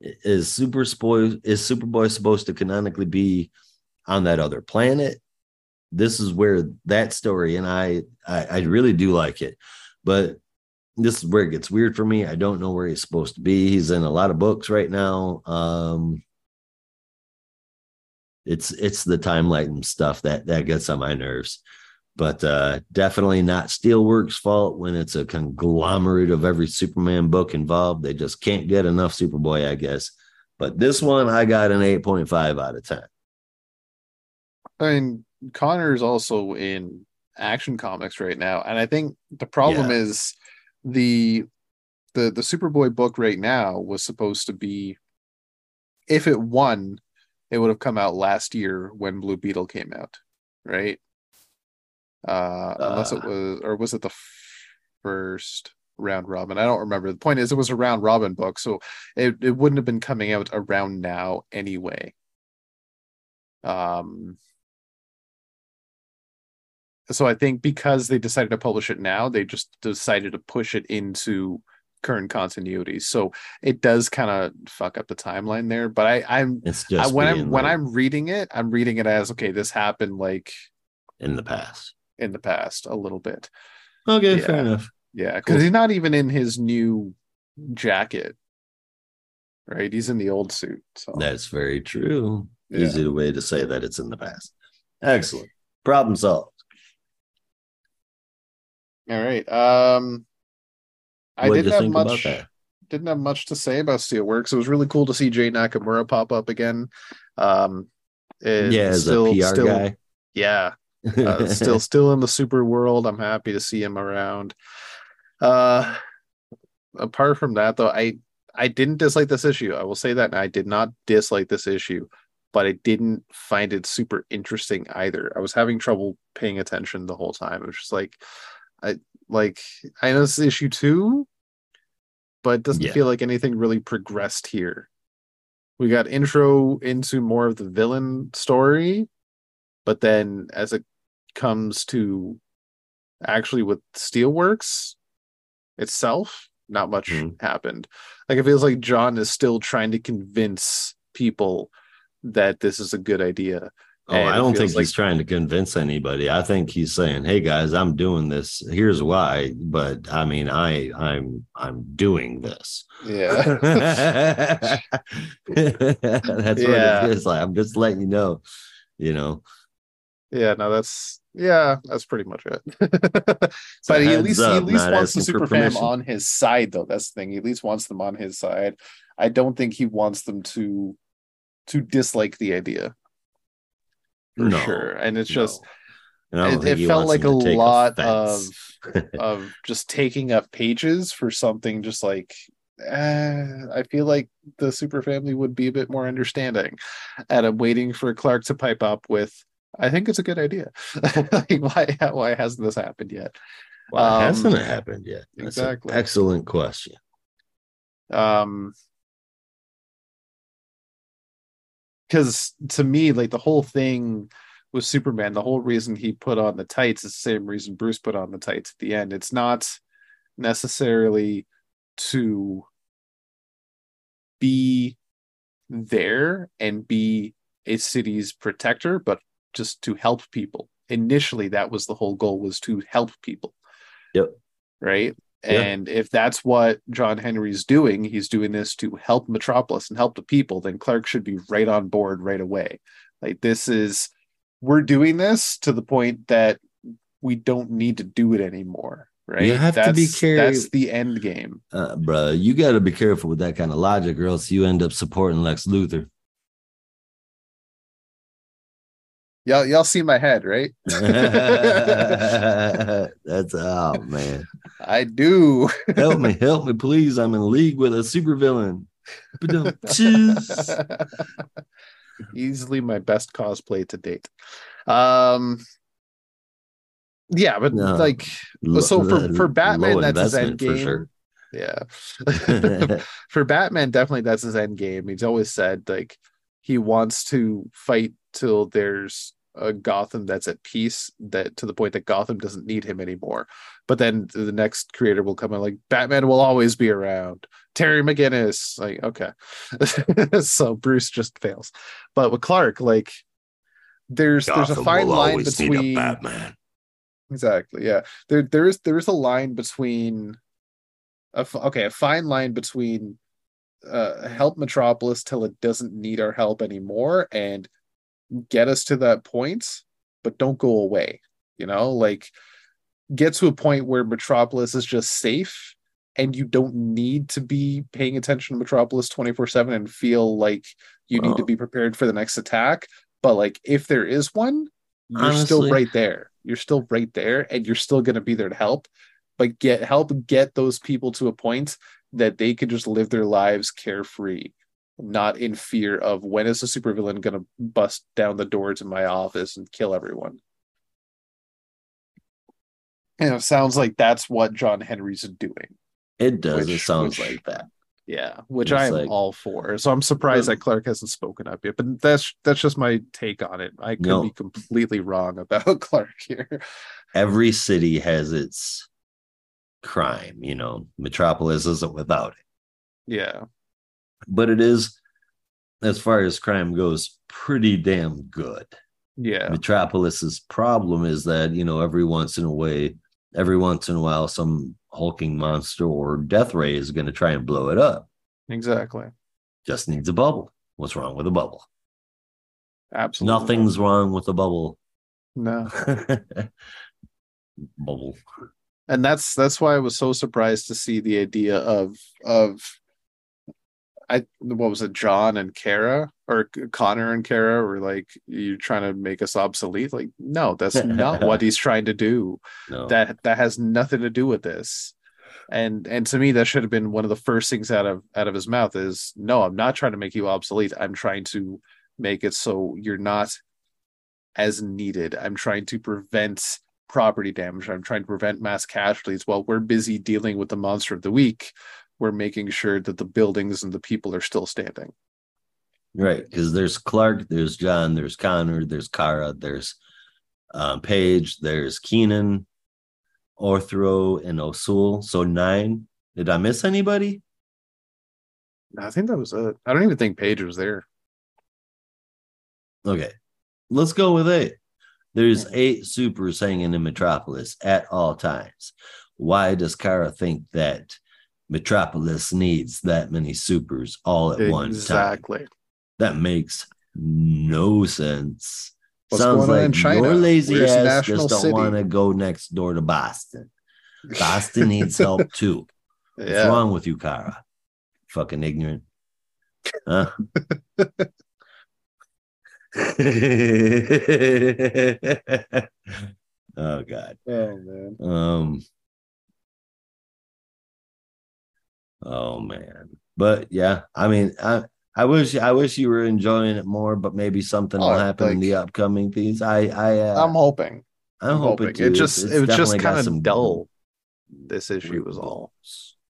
Is Super is Superboy supposed to canonically be on that other planet? This is where that story, and I, I, I really do like it, but this is where it gets weird for me. I don't know where he's supposed to be. He's in a lot of books right now. Um, it's it's the time timeline stuff that that gets on my nerves but uh definitely not steelworks fault when it's a conglomerate of every superman book involved they just can't get enough superboy i guess but this one i got an 8.5 out of 10 I mean, Connor is also in action comics right now, and I think the problem Yeah. is the the the Superboy book right now was supposed to be if it won, it would have come out last year when Blue Beetle came out, right? Uh, unless it Uh. was, or was it the first round robin? I don't remember. The point is, it was a round robin book, so it, it wouldn't have been coming out around now anyway. Um, so I think because they decided to publish it now, they just decided to push it into current continuity. So it does kind of fuck up the timeline there. But I, I'm it's I, when I'm when I'm reading it, I'm reading it as okay, this happened like in the past in the past a little bit. okay Yeah. fair enough Yeah, because Cool. he's not even in his new jacket. Right, he's in the old suit. So that's very true Yeah. easy way to say that it's in the past excellent problem solved all right. Um I didn't have much didn't have much to say about Steelworks. It was really cool to see Jay Nakamura pop up again. Um yeah as still, a pr still, guy Yeah, uh, still still in the super world. I'm happy to see him around. Uh apart from that though, I I didn't dislike this issue. I will say that I did not dislike this issue, but I didn't find it super interesting either. I was having trouble paying attention the whole time. It was just like I like I know this is issue two, but it doesn't Yeah. feel like anything really progressed here. We got intro into more of the villain story, but then as it comes to actually with Steelworks itself, not much Mhm. happened. Like it feels like John is still trying to convince people that this is a good idea. Oh, And I don't think like- he's trying to convince anybody. I think he's saying, "Hey guys, I'm doing this. Here's why." But I mean, I I'm I'm doing this. Yeah. That's Yeah. what it is. Like I'm just letting you know. You know, yeah, no, that's yeah, that's pretty much it. But he at heads least he at least wants the super fam on his side though. That's the thing. He at least wants them on his side. I don't think he wants them to to dislike the idea for No, sure. And it's just and it, it felt like a them to take lot of offense. of just taking up pages for something just like eh, I feel like the super family would be a bit more understanding. And I'm waiting for Clark to pipe up with I think it's a good idea. like why why hasn't this happened yet? Why hasn't um, it happened yet? That's exactly. excellent question. Um because to me, like the whole thing with Superman, the whole reason he put on the tights is the same reason Bruce put on the tights at the end. It's not necessarily to be there and be a city's protector, but just to help people. Initially, that was the whole goal was to help people. Yep. Right. Yeah. And if that's what John Henry's doing, he's doing this to help Metropolis and help the people, then Clark should be right on board right away. Like this is we're doing this to the point that we don't need to do it anymore. Right. You have to be careful. That's the end game. Uh, bro, you got to be careful with that kind of logic, or else you end up supporting Lex Luthor. Y'all, y'all see my head, right? That's oh man. I do. Help me, help me, please. I'm in league with a supervillain. Easily my best cosplay to date. Um yeah, but No. like Lo- so for for Batman, that's his end game. sure. Yeah. for Batman, definitely that's his end game. He's always said like he wants to fight till there's a Gotham that's at peace, that to the point that Gotham doesn't need him anymore. But then the next creator will come in like Batman will always be around. Terry McGinnis, like okay. so Bruce just fails. But with Clark, like there's there's a fine line always need a between Batman. Exactly. Yeah. There there is there is a line between a okay, a fine line between uh help Metropolis till it doesn't need our help anymore and get us to that point, but don't go away. You know, like get to a point where Metropolis is just safe and you don't need to be paying attention to Metropolis 24/7 and feel like you need to oh. be prepared for the next attack. But like if there is one, you're still right there. You're still right there and you're still going to be there to help. But get help get those people to a point that they can just live their lives carefree, not in fear of when is the supervillain going to bust down the door to my office and kill everyone. And it sounds like that's what John Henry's doing. It does. Which- it sounds which- like that. Yeah, which I'm like- all for. So I'm surprised Um, that Clark hasn't spoken up yet. But that's that's just my take on it. I could No. be completely wrong about Clark here. Every city has its crime. You know, Metropolis isn't without it, Yeah. But it is, as far as crime goes, pretty damn good. Yeah. Metropolis's problem is that you know every once in a way, every once in a while, some hulking monster or death ray is going to try and blow it up. Exactly. Just needs a bubble. What's wrong with a bubble? Absolutely. Nothing's wrong with a bubble. No. bubble. and that's that's why I was so surprised to see the idea of of I what was it John and Kara or Connor and Kara were like you're trying to make us obsolete like no that's not what he's trying to do No. that that has nothing to do with this and and to me that should have been one of the first things out of out of his mouth is no I'm not trying to make you obsolete I'm trying to make it so you're not as needed I'm trying to prevent property damage. I'm trying to prevent mass casualties. While we're busy dealing with the monster of the week, we're making sure that the buildings and the people are still standing. Right, because there's Clark, there's John, there's Connor, there's Kara, there's um, Paige, there's Kenan, Otho, and Osul. So nine. Did I miss anybody? I think that was it. I don't even think Paige was there. Okay, let's go with eight. There's eight supers hanging in Metropolis at all times. Why does Kara think that Metropolis needs that many supers all at one time? Exactly. That makes no sense. What's Sounds going on like in China? your lazy Where's ass National just don't want to go next door to Boston. Boston needs help too. What's wrong with you, Kara? Fucking ignorant. Huh? oh God. Oh man. Um. Oh man, but yeah, I mean, I I wish I wish you were enjoying it more, but maybe something will Oh, happen in the upcoming things. I I uh, I'm hoping. I'm, I'm hoping, hoping. It just It's- it it's was just kind of dull. This issue was all.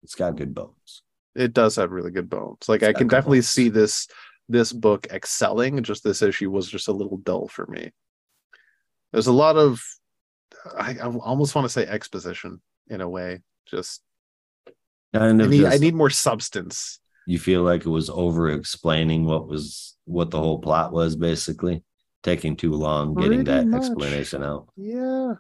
It's got good bones. It does have really good bones. Like It's I can definitely bones. see this this book excelling. Just this issue was just a little dull for me. There's a lot of, I, I almost want to say exposition in a way. Just Kind I need, just, I need more substance. you feel like it was over explaining what was what the whole plot was basically taking too long getting Pretty that much. explanation out Yeah.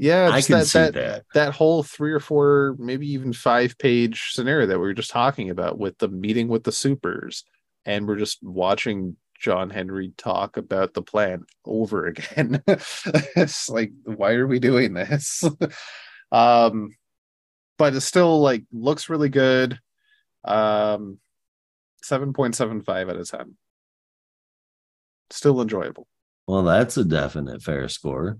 Yeah, i can that, see that, that, that whole three or four, maybe even five page scenario that we were just talking about with the meeting with the supers. And we're just watching John Henry talk about the plan over again. it's like, why are we doing this? um, but it still like looks really good. Um, 7.75 out of 10. Still enjoyable. well that's a definite fair score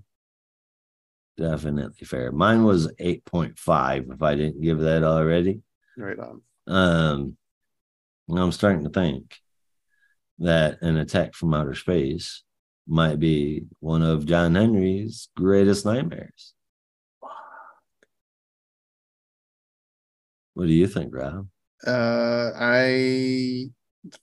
definitely fair mine was 8.5 if i didn't give that already Right on. um i'm starting to think that an attack from outer space might be one of john henry's greatest nightmares what do you think rob Uh, I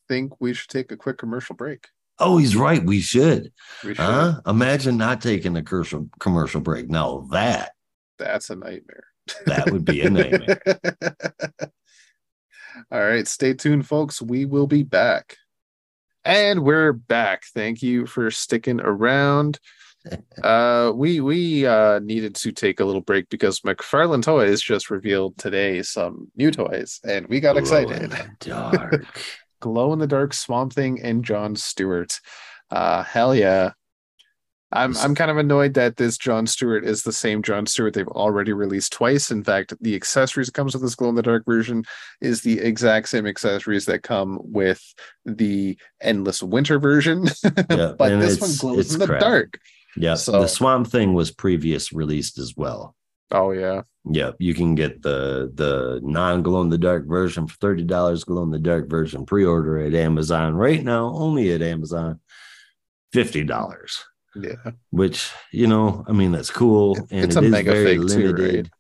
think we should take a quick commercial break. Oh, he's right. We should. We should. Huh? Imagine not taking a commercial commercial break. Now that That's a nightmare. that would be a nightmare. All right, stay tuned, folks. We will be back. And we're back. Thank you for sticking around. Uh, we we uh, needed to take a little break because McFarlane Toys just revealed today some new toys, and we got excited. Glow in the Dark. Glow in the Dark Swamp Thing and John Stewart. Uh, hell yeah. I'm I'm kind of annoyed that this John Stewart is the same John Stewart they've already released twice. In fact, the accessories that comes with this glow in the dark version is the exact same accessories that come with the endless winter version. Yeah, but this one glows in the crap. dark. Yeah. So- The Swamp Thing was previous released as well. Oh yeah. Yeah, you can get the the non glow in the dark version for thirty dollars. Glow in the dark version pre order at Amazon right now, only at Amazon, fifty dollars. Yeah. Which you know, I mean, that's cool, and It's it a is mega very fig too, limited.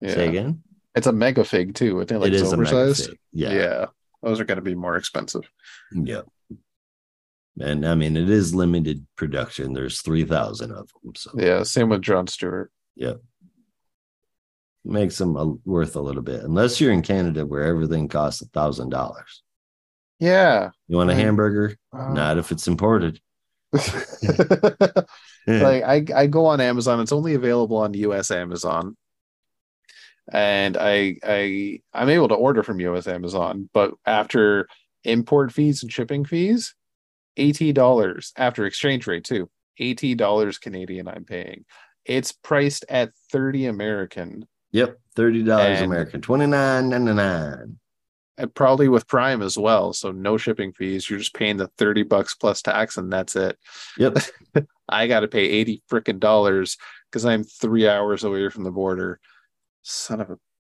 right? Say again. It's a mega fig too. I think like it it's is a mega oversized. Yeah, yeah. Those are gonna be more expensive. yeah. And I mean, it is limited production. There's three thousand of them, so Yeah, same with John Stewart. Yeah, makes them a, worth a little bit. Unless you're in Canada, where everything costs a thousand dollars. Yeah. You want a hamburger? Uh, Not if it's imported. like I, I go on Amazon. It's only available on US Amazon. And I I I'm able to order from US Amazon, but after import fees and shipping fees, $80 after exchange rate too. $80 Canadian I'm paying. It's priced at 30 American. Yep, thirty dollars American, twenty nine ninety nine. And probably with Prime as well. So no shipping fees. You're just paying the 30 bucks plus tax and that's it. Yep, I got to pay 80 freaking dollars because I'm three hours away from the border. Son of a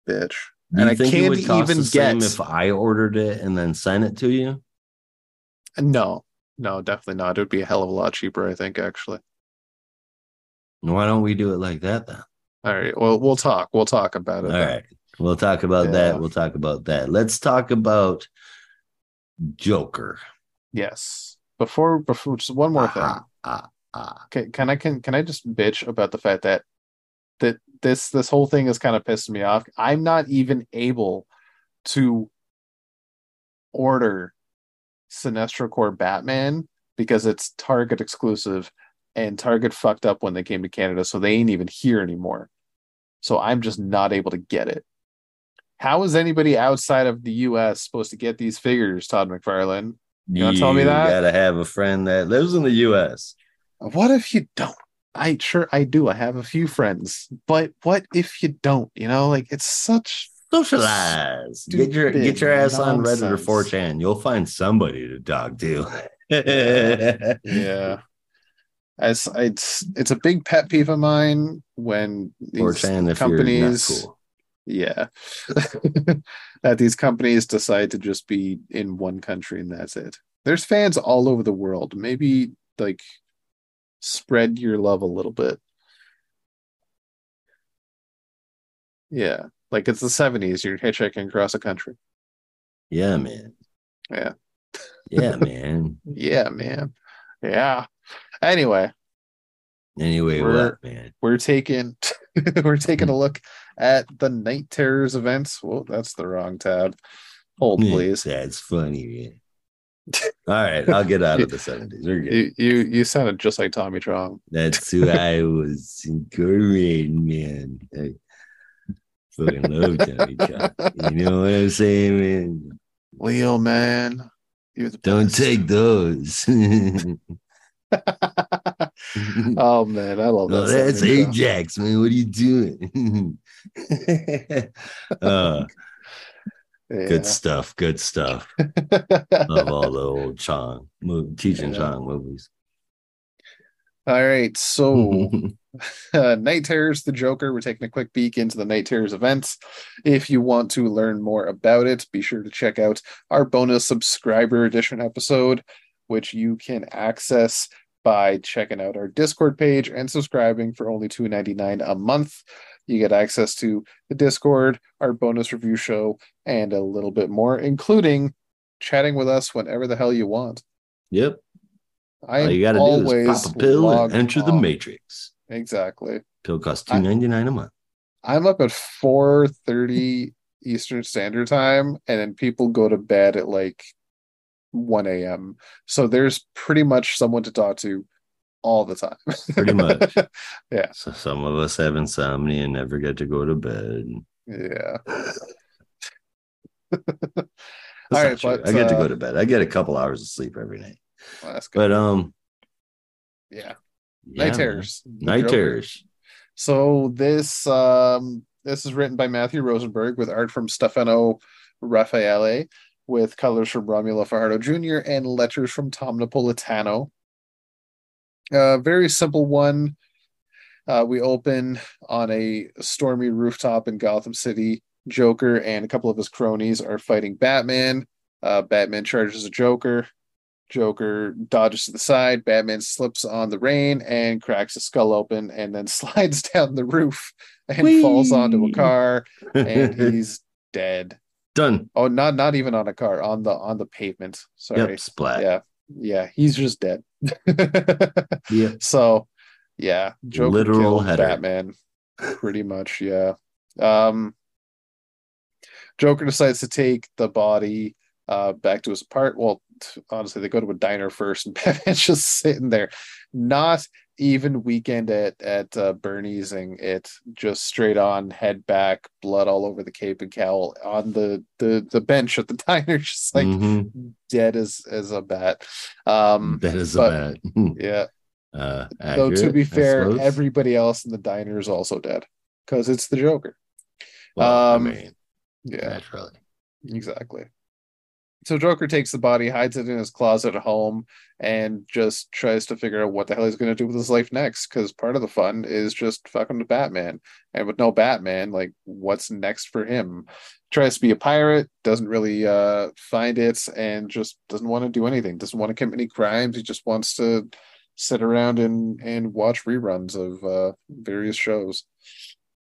bitch. And I can't even get- if I ordered it and then sent it to you? No, no, definitely not. It would be a hell of a lot cheaper, I think, actually. Why don't we do it like that then? All right. Well, we'll talk. We'll talk about All it. then. right, we'll talk about Yeah. that. We'll talk about that. Let's talk about Joker. Yes. Before, before, just one more thing. Ah, ah, ah. Okay, can I can can I just bitch about the fact that that this this whole thing is kind of pissing me off. I'm not even able to order Sinestro Corps Batman because it's Target exclusive and Target fucked up when they came to Canada, so they ain't even here anymore. So I'm just not able to get it. How is anybody outside of the US supposed to get these figures, Todd McFarlane? You wanna tell me that? You gotta have a friend that lives in the U.S. What if you don't? I sure I do. I have a few friends, but what if you don't? You know, like it's such Socialize. Get your get your ass on Reddit or nonsense. 4chan. You'll find somebody to talk to. yeah. As it's it's a big pet peeve of mine when these 4chan if companies cool. yeah that these companies decide to just be in one country and that's it. There's fans all over the world. Maybe like spread your love a little bit. Yeah, like it's the 70s, you're hitchhiking across the country. Yeah, man. Yeah. Yeah, man. yeah, man. Yeah. Anyway, Anyway, We're- what, man? we're taking we're taking a mm. look at the Knight Terrors events. Well, that's the wrong tab. Hold please. That's funny, man. All right, I'll get out of the 70s. We're good. You you you sounded just like Tommy Chong. That's who I was incorporating, man. I fucking love Tommy Chong. You know what I'm saying, man? Leo, man. You're the Don't best. take those. oh man, I love No, that. that's. Ajax, man. What are you doing? uh, Yeah. Good stuff. Good stuff. Love all the old Chong, teaching Yeah. Chong movies. All right, so uh, Knight Terrors, the Joker. We're taking a quick peek into the Knight Terrors events. If you want to learn more about it, be sure to check out our bonus subscriber edition episode, which you can access by checking out our Discord page and subscribing for only $2.99 a month. You get access to the Discord, our bonus review show, and a little bit more, including chatting with us whenever the hell you want. yep. I All you got to do always is pop a pill and enter the matrix. Exactly. Pill costs two ninety nine a month. I'm up at 4:30 Eastern Standard Time, and then people go to bed at like 1 a.m. So there's pretty much someone to talk to all the time. Pretty much. yeah. So some of us have insomnia and never get to go to bed. Yeah. All true. but, I get to uh, go to bed. I get a couple hours of sleep every night. Well, that's good. But um, yeah. Yeah, Night. Terrors. Knight terrors. So this um this is written by Matthew Rosenberg with art from Stefano Raffaele, with colors from Romulo Fajardo Jr. and letters from Tom Napolitano. Uh, very simple one. Uh, we open on a stormy rooftop in Gotham City. Joker and a couple of his cronies are fighting Batman. Uh, Batman charges a Joker. Joker dodges to the side. Batman slips on the rain and cracks his skull open and then slides down the roof and Whee! falls onto a car and he's dead. Done. Oh, not not even on a car, on the on the pavement. Sorry. Yep. Splat. Yeah. Yeah, he's just dead. yeah. so yeah, Joker Literal header. Batman. Pretty much, yeah. Um Joker decides to take the body uh back to his apart. Well, honestly, they go to a diner first, and Batman's just sitting there, not even weekend at at uh, Bernie's and it just straight on head back, blood all over the cape and cowl on the the the bench at the diner, just like Mhm. dead as as a bat. Um, that is but- a bat. yeah. Uh, Though to be fair, everybody else in the diner is also dead because it's the Joker. Well, um, I mean, Yeah, naturally. exactly. So Joker takes the body, hides it in his closet at home, and just tries to figure out what the hell he's going to do with his life next. Because part of the fun is just fucking with Batman, and with no Batman, like what's next for him? Tries to be a pirate, doesn't really uh, find it, and just doesn't want to do anything. Doesn't want to commit any crimes. He just wants to sit around and and watch reruns of uh, various shows.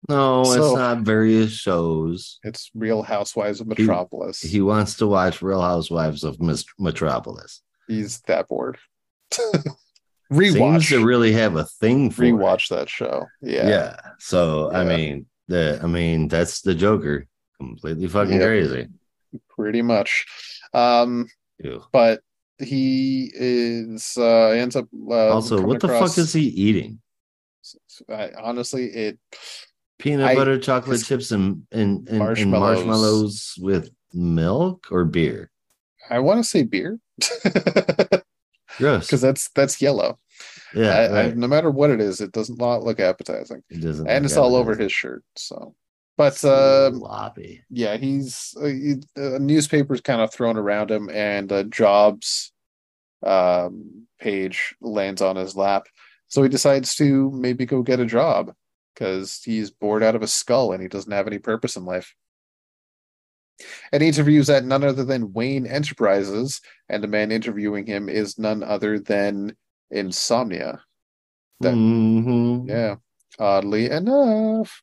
No, So- it's not various shows. It's Real Housewives of Metropolis. He wants to watch Real Housewives of Mis- Metropolis. He's that bored. Seems Rewatch. to really have a thing for it. rewatch that show. Yeah. Yeah. So I mean, the I mean that's the Joker. Completely fucking Yep. crazy. pretty much. Um, Ew. but he is uh ends up uh, also, what the across- fuck is he eating? I, honestly, it Peanut I- butter, chocolate chips, and and, and, and marshmallows. marshmallows with milk or beer. I want to say beer because that's that's yellow. Yeah, I, I, no matter what it is, it does not look appetizing, it doesn't. and it's all over his shirt. So, but um, sloppy. yeah, he's uh, he, a newspaper's kind of thrown around him, and a jobs um, page lands on his lap. So he decides to maybe go get a job because he's bored out of his skull and he doesn't have any purpose in life. And he interviews at none other than Wayne Enterprises, and the man interviewing him is none other than Insomnia. That- Mhm. Yeah. Oddly enough,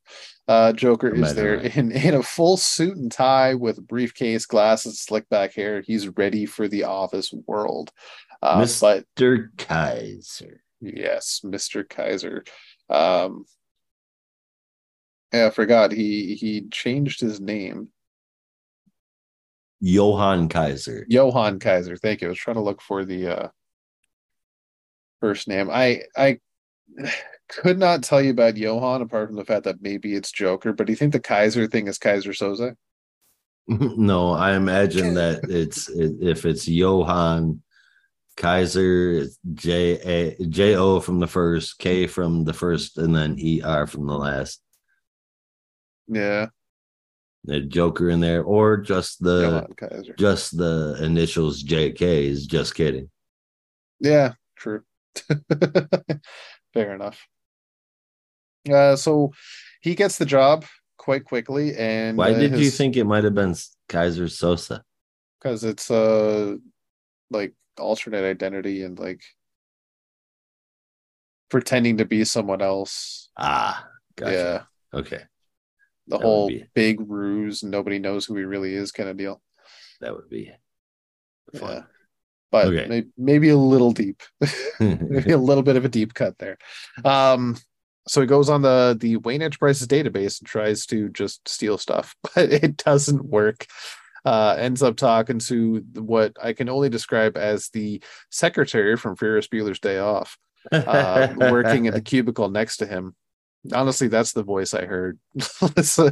uh, Joker is there in, in a full suit and tie with briefcase, glasses, slick back hair. He's ready for the office world. Uh, but Mr. Kaiser. yes, Mr. Kaiser. Um, yeah, I forgot he he changed his name. Johann Kaiser. Johann Kaiser. Thank you. I was trying to look for the uh first name. I I could not tell you about Johann apart from the fact that maybe it's Joker, but do you think the Kaiser thing is Keyser Söze? no, I imagine that it's if it's Johann Kaiser, it's J A J O from the first, K from the first, and then E R from the last. Yeah, The Joker in there, or just the just the initials J K is just kidding. Yeah, true. Fair enough. Uh, so he gets the job quite quickly, and Why uh, did you think it might have been Kaiser Sosa? because it's uh like alternate identity and like pretending to be someone else. Ah, gotcha. Yeah, Okay, the That whole be- big ruse, nobody knows who he really is, kind of deal. that would be Yeah, fun. but Okay. may- maybe a little deep, maybe a little bit of a deep cut there. Um, so he goes on the the Wayne Enterprises database and tries to just steal stuff, but it doesn't work. Uh, ends up talking to what I can only describe as the secretary from Ferris Bueller's Day Off. uh, working in the cubicle next to him. Honestly, that's the voice I heard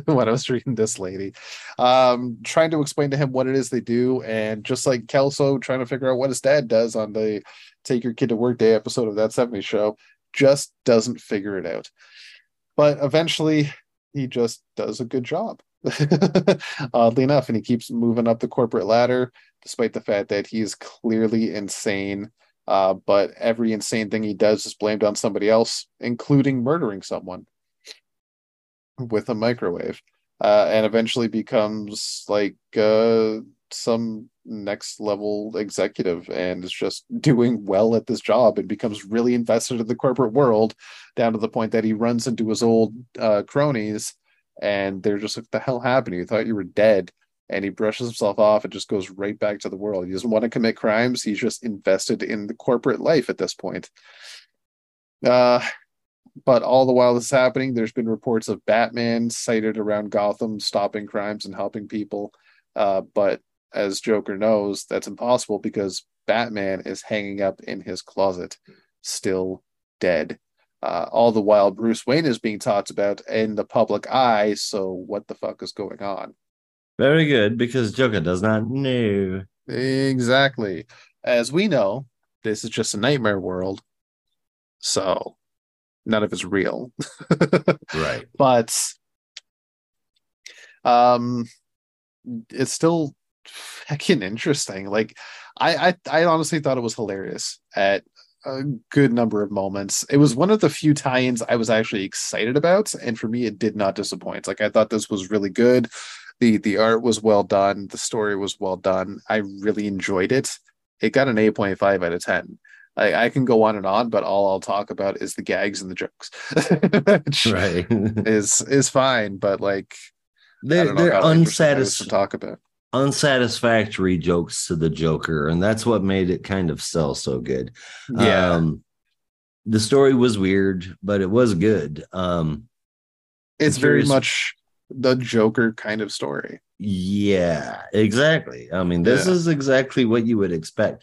when I was reading this lady. Um, trying to explain to him what it is they do, and just like Kelso trying to figure out what his dad does on the Take Your Kid to Work Day episode of that 70s show, just doesn't figure it out. But eventually, he just does a good job. Oddly enough, and he keeps moving up the corporate ladder, despite the fact that he's clearly insane uh, but every insane thing he does is blamed on somebody else, including murdering someone with a microwave, uh, and eventually becomes like uh, some next level executive and is just doing well at this job and becomes really invested in the corporate world down to the point that he runs into his old uh, cronies and they're just like, "What the hell happened? You thought you were dead." And he brushes himself off and just goes right back to the world. He doesn't want to commit crimes. He's just invested in the corporate life at this point. Uh, but all the while this is happening, there's been reports of Batman sighted around Gotham, stopping crimes and helping people. Uh, but as Joker knows, that's impossible because Batman is hanging up in his closet, still dead. Uh, all the while, Bruce Wayne is being talked about in the public eye. So, what the fuck is going on? Very good, because Joker does not know. Exactly. As we know, this is just a nightmare world. So none of it's real. Right. but um it's still fucking interesting. Like I, I I honestly thought it was hilarious at a good number of moments. It was one of the few tie-ins I was actually excited about, and for me, it did not disappoint. Like I thought this was really good. The The art was well done. The story was well done. I really enjoyed it. It got an eight point five out of ten. I, I can go on and on, but all I'll talk about is the gags and the jokes, which Right. is is fine. But like, they're they're how interesting that is to talk about. unsatisfactory jokes to the Joker, and that's what made it kind of sell so good. Yeah, Um, the story was weird, but it was good. Um, it's very much the Joker kind of story. yeah, exactly. I mean, this Yeah. is exactly what you would expect.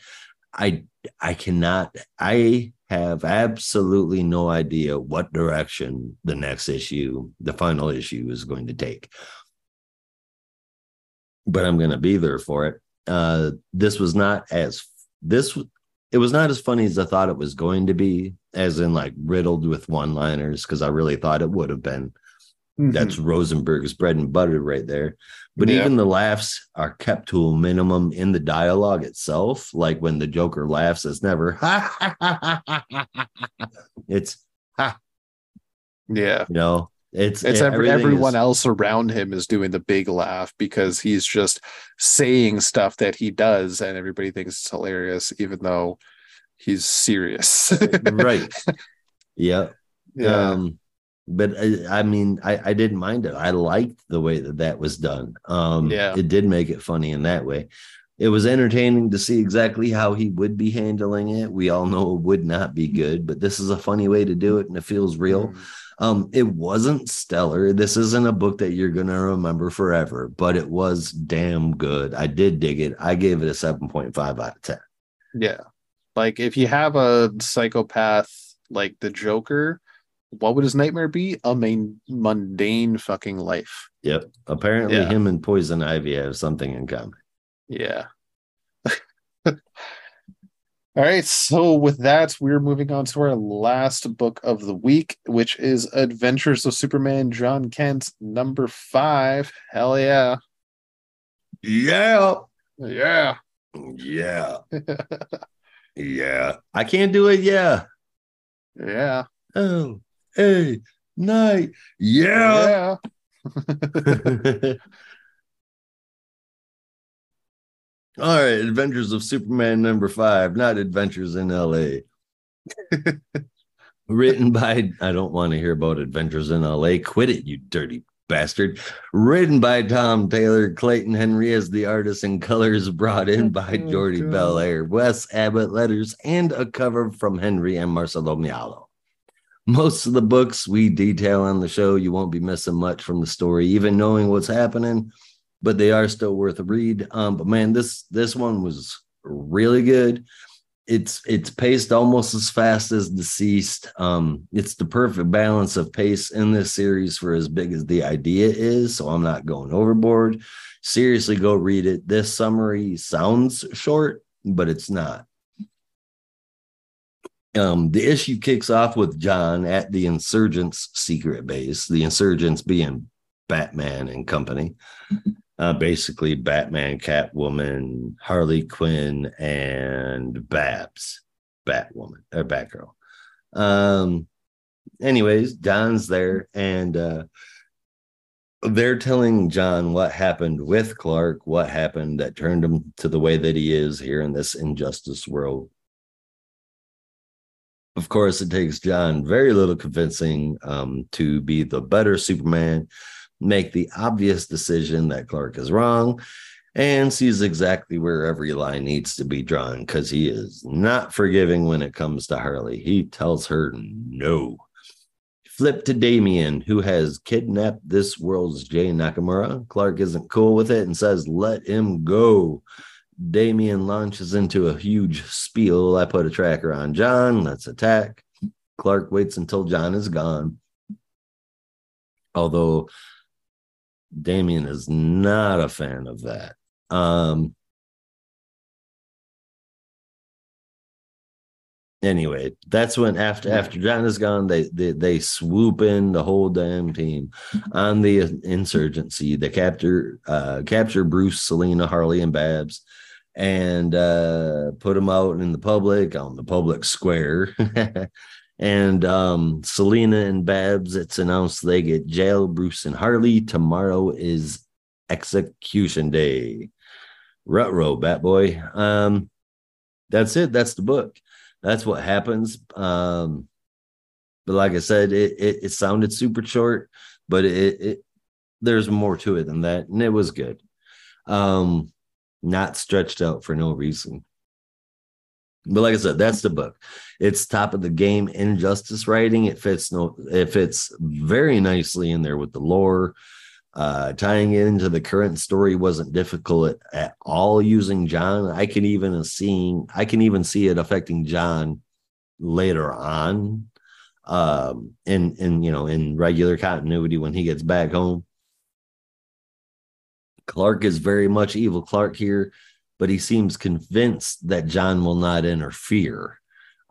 I I cannot I have absolutely no idea what direction the next issue, the final issue is going to take. But I'm going to be there for it. Uh this was not as this it was not as funny as I thought it was going to be, as in like riddled with one-liners because I really thought it would have been. That's Rosenberg's bread and butter right there. But Yeah. even the laughs are kept to a minimum in the dialogue itself. Like when the Joker laughs, it's never it's yeah. you know it's It's every, everyone is- else around him is doing the big laugh because he's just saying stuff that he does, and everybody thinks it's hilarious, even though he's serious. right. Yeah. yeah. Um but I, I mean, I, I didn't mind it. I liked the way that that was done. Um, Yeah. it did make it funny in that way. It was entertaining to see exactly how he would be handling it. We all know it would not be good, but this is a funny way to do it, and it feels real. Mhm. Um, it wasn't stellar. This isn't a book that you're gonna remember forever, but it was damn good. I did dig it. I gave it a 7.5 out of 10. Yeah. Like if you have a psychopath like the Joker, what would his nightmare be? A main mundane fucking life. Yep. Apparently Yeah. him and Poison Ivy have something in common. Yeah. All right, so with that, we're moving on to our last book of the week, which is Adventures of Superman Jon Kent, number five. Hell yeah. Yeah. Yeah. Yeah. Yeah. I can't do it. Yeah. yeah. Oh, hey, night. Yeah. Yeah. All right. Adventures of Superman number five, not Adventures in LA. Written by, I don't want to hear about Adventures in LA. Quit it, you dirty bastard. Written by Tom Taylor, Clayton Henry as the artist, and colors brought in by Oh, Jordie God. Bellaire, Wes Abbott letters, and a cover from Henry and Marcelo Maiolo. Most of the books we detail on the show, you won't be missing much from the story, even knowing what's happening, but they are still worth a read. Um, but man, this this one was really good. It's it's paced almost as fast as deceased. Um, it's the perfect balance of pace in this series for as big as the idea is. So I'm not going overboard. Seriously, go read it. This summary sounds short, but it's not. Um, the issue kicks off with Jon at the insurgents' secret base, the insurgents being Batman and company. Uh, basically, Batman, Catwoman, Harley Quinn, and Babs, Batwoman or Batgirl. Um, anyways, Jon's there, and uh, they're telling Jon what happened with Clark, what happened that turned him to the way that he is here in this injustice world. Of course, it takes Jon very little convincing um, to be the better Superman, make the obvious decision that Clark is wrong, and sees exactly where every line needs to be drawn because he is not forgiving when it comes to Harley. He tells her no. Flip to Damian, who has kidnapped this world's Jay Nakamura. Clark isn't cool with it and says, let him go. Damian launches into a huge spiel. I put a tracker on Jon. Let's attack. Clark waits until Jon is gone. Although Damian is not a fan of that. Um, anyway, that's when after after Jon is gone, they they they swoop in the whole damn team on the insurgency. They capture uh capture Bruce, Selina, Harley, and Babs, and uh put them out in the public on the public square. and um Selina and Babs, it's announced they get jail. Bruce and Harley. Tomorrow is execution day. Rutro, Bat Boy. Um, that's it. That's the book that's what happens. Um, but like I said, it, it it sounded super short, but it, it there's more to it than that, and it was good. Um, not stretched out for no reason. But like I said, that's the book. It's top of the game injustice writing. It fits no it fits very nicely in there with the lore. Uh, tying it into the current story wasn't difficult at, at all using Jon. I can even seeing I can even see it affecting Jon later on. Um, in in you know in regular continuity when he gets back home. Clark is very much evil Clark here, but he seems convinced that Jon will not interfere.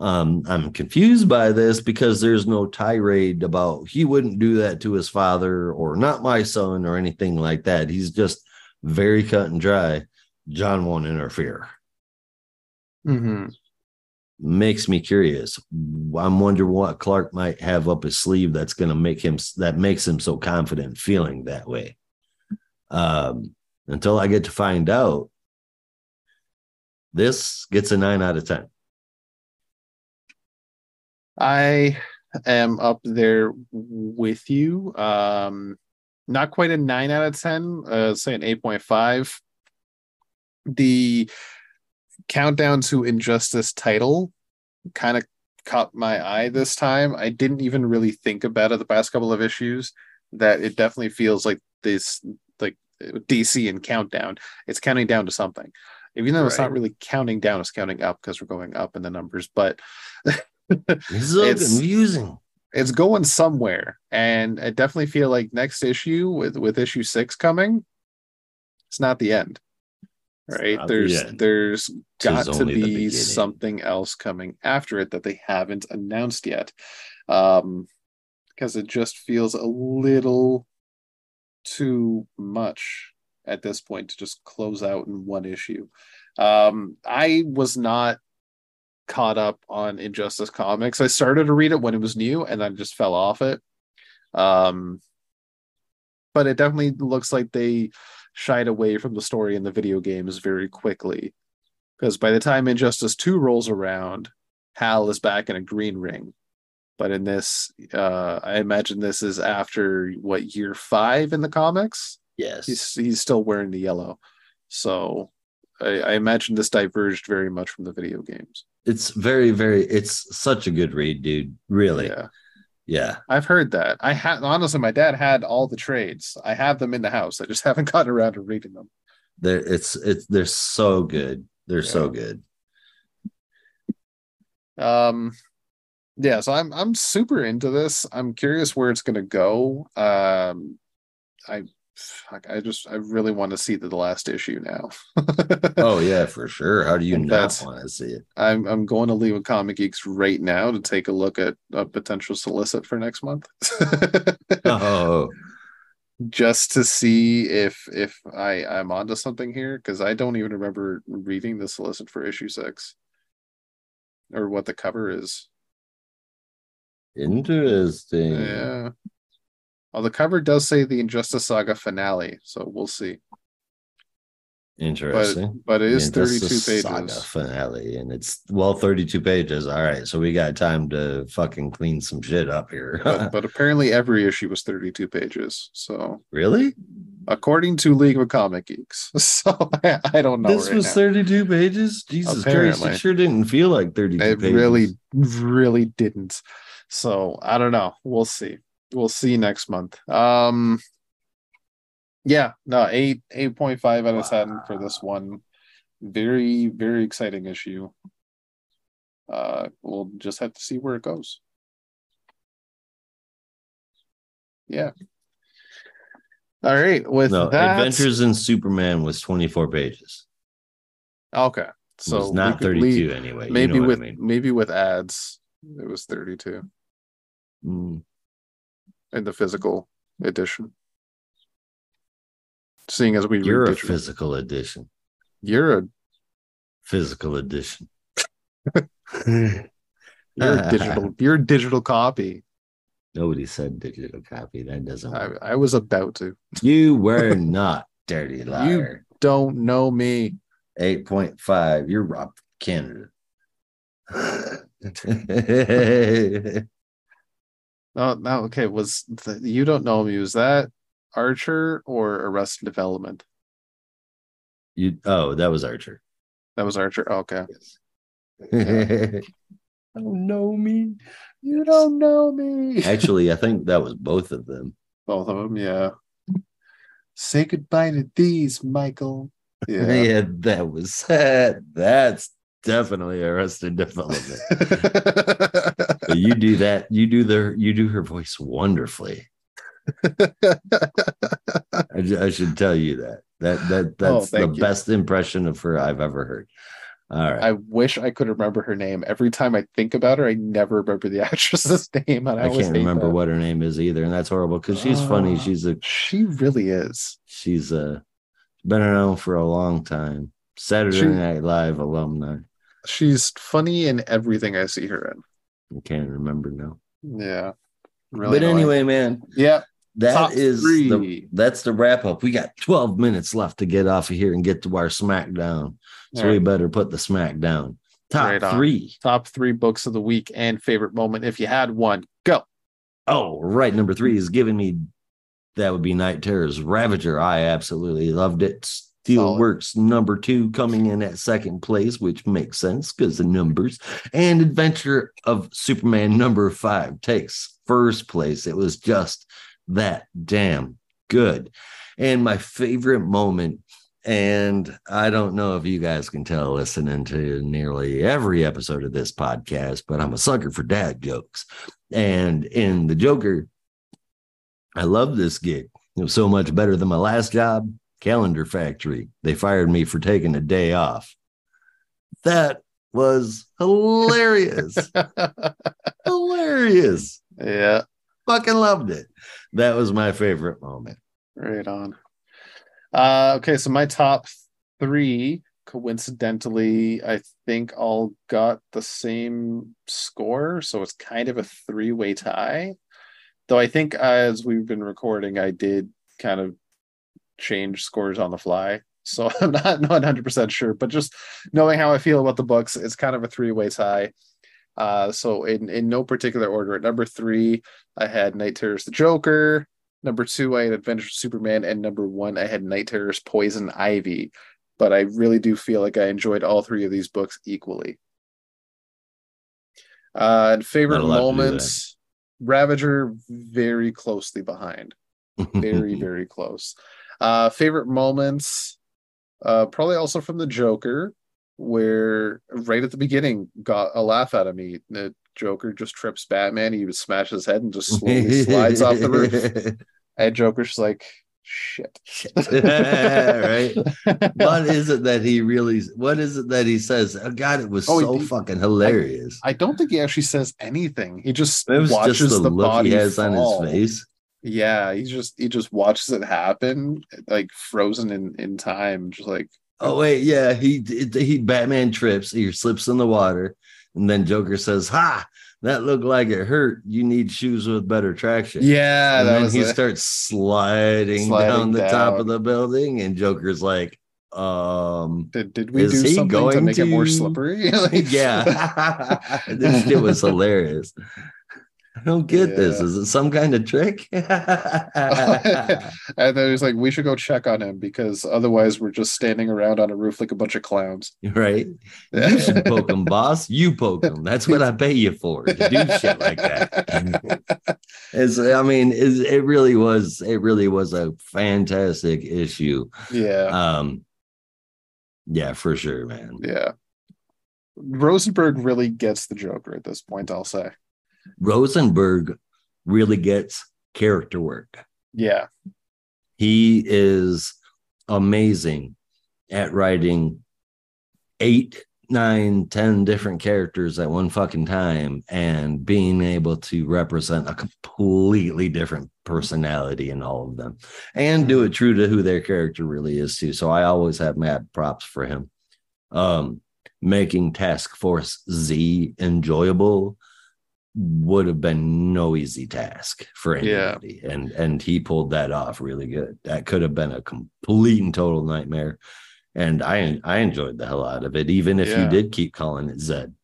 Um, I'm confused by this because there's no tirade about he wouldn't do that to his father or not my son or anything like that. He's just very cut and dry. Jon won't interfere. hmm Makes me curious. I'm wondering what Clark might have up his sleeve that's going to make him that makes him so confident feeling that way. Um, until I get to find out, this gets a nine out of ten. I am up there with you. Um, not quite a nine out of ten. Uh, say an eight point five. The countdown to Injustice title kind of caught my eye this time. I didn't even really think about it the past couple of issues. That it definitely feels like this, DC and Countdown. It's counting down to something, even though it's not really counting down. It's counting up because we're going up in the numbers, but. It's so It's- confusing. it's going somewhere and i definitely feel like next issue with with issue six coming it's not the end right the there's end. there's got to be something else coming after it that they haven't announced yet um because it just feels a little too much at this point to just close out in one issue um i was not caught up on Injustice Comics. I started to read it when it was new and then just fell off it. Um but it definitely looks like they shied away from the story in the video games very quickly. Because by the time Injustice 2 rolls around, Hal is back in a green ring. But in this, uh, I imagine this is after what year five in the comics? Yes. He's he's still wearing the yellow. So I, I imagine this diverged very much from the video games. It's very, very, it's such a good read, dude. Really. Yeah. Yeah. I've heard that. I had honestly, my dad had all the trades. I have them in the house. I just haven't gotten around to reading them. They're it's it's they're so good. They're so good. Um, yeah. So I'm I'm super into this. I'm curious where it's gonna go. Um, I I just I really want to see the, the last issue now. Oh yeah, for sure. How do you And not want to see it? I'm I'm going to League of Comic Geeks right now to take a look at a potential solicit for next month. Oh, just to see if if I I'm onto something here because I don't even remember reading the solicit for issue six or what the cover is. Interesting. Yeah. Well, the cover does say the Injustice Saga finale, so we'll see. Interesting. but it is The 32 pages. Saga finale, and it's well 32 pages. All right, so we got time to fucking clean some shit up here. But, but apparently every issue was 32 pages. So really? according to League of Comic Geeks. So I, I don't know. this right was now. 32 pages. Jesus Christ, Apparently. it sure didn't feel like 32 it pages. really really didn't so i don't know. We'll see. We'll see next month. Um yeah no 8 8.5 out of 10 for this one. Very very exciting issue. Uh we'll just have to see where it goes. Yeah. All right with no, that Adventures in Superman was 24 pages. okay So it's not could 32 leave- anyway. You maybe know with I mean. maybe with ads it was 32 Mm. in the physical edition. Seeing as we you're a digital. physical edition. you're a Physical edition. you're a digital you're a digital copy. Nobody said digital copy. That doesn't I. I was about to. You were not dirty liar. You don't know me. 8.5. You're Rob Canada. Oh no, okay. Was the, you don't know me? Was that Archer or Arrested Development? you oh, that was Archer. That was Archer. Oh, okay. Yes. don't know me. You don't know me. Actually, I think that was both of them. Both of them, yeah. Say goodbye to these, Michael. Yeah, Yeah. that was that's definitely Arrested Development. But you do that. You do the you do her voice wonderfully. I, I should tell you that. That that Oh, that's the you. best impression of her I've ever heard. All right. I wish I could remember her name. Every time I think about her, I never remember the actress's name. And I, I, can't remember that. what her name is either, and that's horrible because she's funny. Oh. She's a She really is. she's a been around for a long time. Saturday She- Night Live alumni. She's funny in everything I see her in. I can't remember now. Yeah. Really but annoying. anyway, man, Yeah. that Top is three. the that's the wrap up. We got 12 minutes left to get off of here and get to our SmackDown. So All we better put the SmackDown. Top Right three. Top three books of the week and favorite moment if you had one. Go. Oh, right. Number three is giving me that would be Knight Terrors Ravager. I absolutely loved it. Steelworks number two coming in at second place, which makes sense because the numbers. And Adventure of Superman number five takes first place. It was just that damn good. And my favorite moment, and I don't know if you guys can tell listening to nearly every episode of this podcast, but I'm a sucker for dad jokes. And in The Joker, I love this gig. It was so much better than my last job, Calendar Factory. They fired me for taking a day off. That was hilarious. hilarious. Yeah. Fucking loved it. That was my favorite moment. Right on. Uh, okay, so my top three, coincidentally, I think all got the same score. So it's kind of a three way tie. Though I think as we've been recording, I did kind of change scores on the fly. So I'm not, not 100% sure, but just knowing how I feel about the books, it's kind of a three way tie. Uh, so in, in no particular order, at number three, I had Knight Terrors the Joker. Number two, I had Adventure Superman, and number one, I had Knight Terrors Poison Ivy. But I really do feel like I enjoyed all three of these books equally. Uh, and favorite moments, Ravager very closely behind, very very close. Uh, favorite moments, uh, probably also from the Joker, where right at the beginning got a laugh out of me. The Joker just trips Batman. He smashes his head and just slowly slides off the roof. And Joker's like, shit. right. what is it that he really what is it that he says? Oh god, it was oh, so he, fucking hilarious. I, I, don't think he actually says anything. He just it was watches just the, the look he has fall. on his face. Yeah, he just he just watches it happen, like frozen in in time, just like Oh wait, yeah, he he Batman trips, he slips in the water, and then Joker says, "Ha! That looked like it hurt. You need shoes with better traction." Yeah, and then he it. starts sliding, sliding down the down. top of the building, and Joker's like, "Um, did, did we do something to make to... it more slippery?" like, yeah, this shit was hilarious. I don't get yeah. this. Is it some kind of trick? and then he's like, we should go check on him because otherwise we're just standing around on a roof like a bunch of clowns. Right. You should poke him, boss. You poke him. That's what I pay you for to do shit like that. it's, I mean, it's, it really was, it really was a fantastic issue. Yeah. Um, yeah, for sure, man. Yeah. Rosenberg really gets the Joker at this point, I'll say. Rosenberg really gets character work. Yeah. He is amazing at writing eight, nine, ten different characters at one fucking time and being able to represent a completely different personality in all of them and do it true to who their character really is too. So I always have mad props for him. Um, making Task Force Z enjoyable would have been no easy task for anybody. Yeah. And and he pulled that off really good. That could have been a complete and total nightmare. And I I enjoyed the hell out of it, even if yeah. you did keep calling it Zed.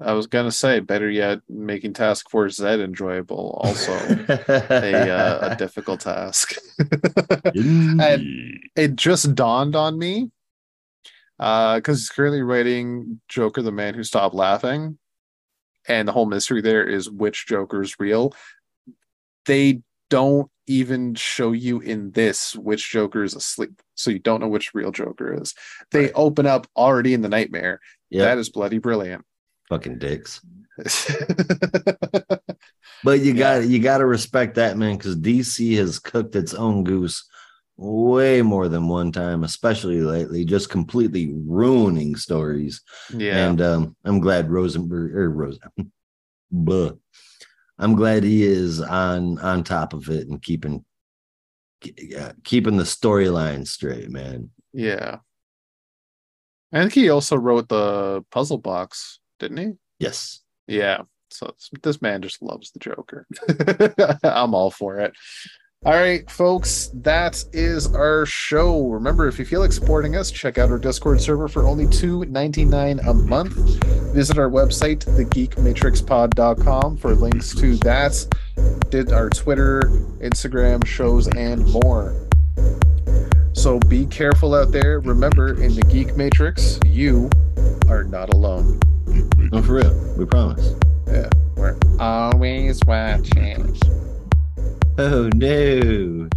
I was gonna say, better yet, making Task Force Z enjoyable, also a, uh, a difficult task. and it just dawned on me because uh, he's currently writing Joker, the man who stopped laughing, and the whole mystery there is which Joker's real. They don't even show you in this which Joker is asleep, so you don't know which real Joker is. They right. open up already in the nightmare. Yep. That is bloody brilliant. Fucking dicks. but you got you got to respect that man because DC has cooked its own goose way more than one time, especially lately, just completely ruining stories. Yeah. And um, I'm glad Rosenberg or Rose, but I'm glad he is on on top of it and keeping uh, keeping the storyline straight, man. Yeah. I think he also wrote the puzzle box, didn't he? Yes. Yeah. So this man just loves the Joker. I'm all for it. All right, folks, that is our show. Remember, if you feel like supporting us, check out our Discord server for only $2.99 a month. Visit our website, thegeekmatrixpod.com, for links to that did our Twitter, Instagram shows, and more. So be careful out there. Remember, in the Geek Matrix, you are not alone. No, for real. We promise. Yeah, we're always watching. Oh no.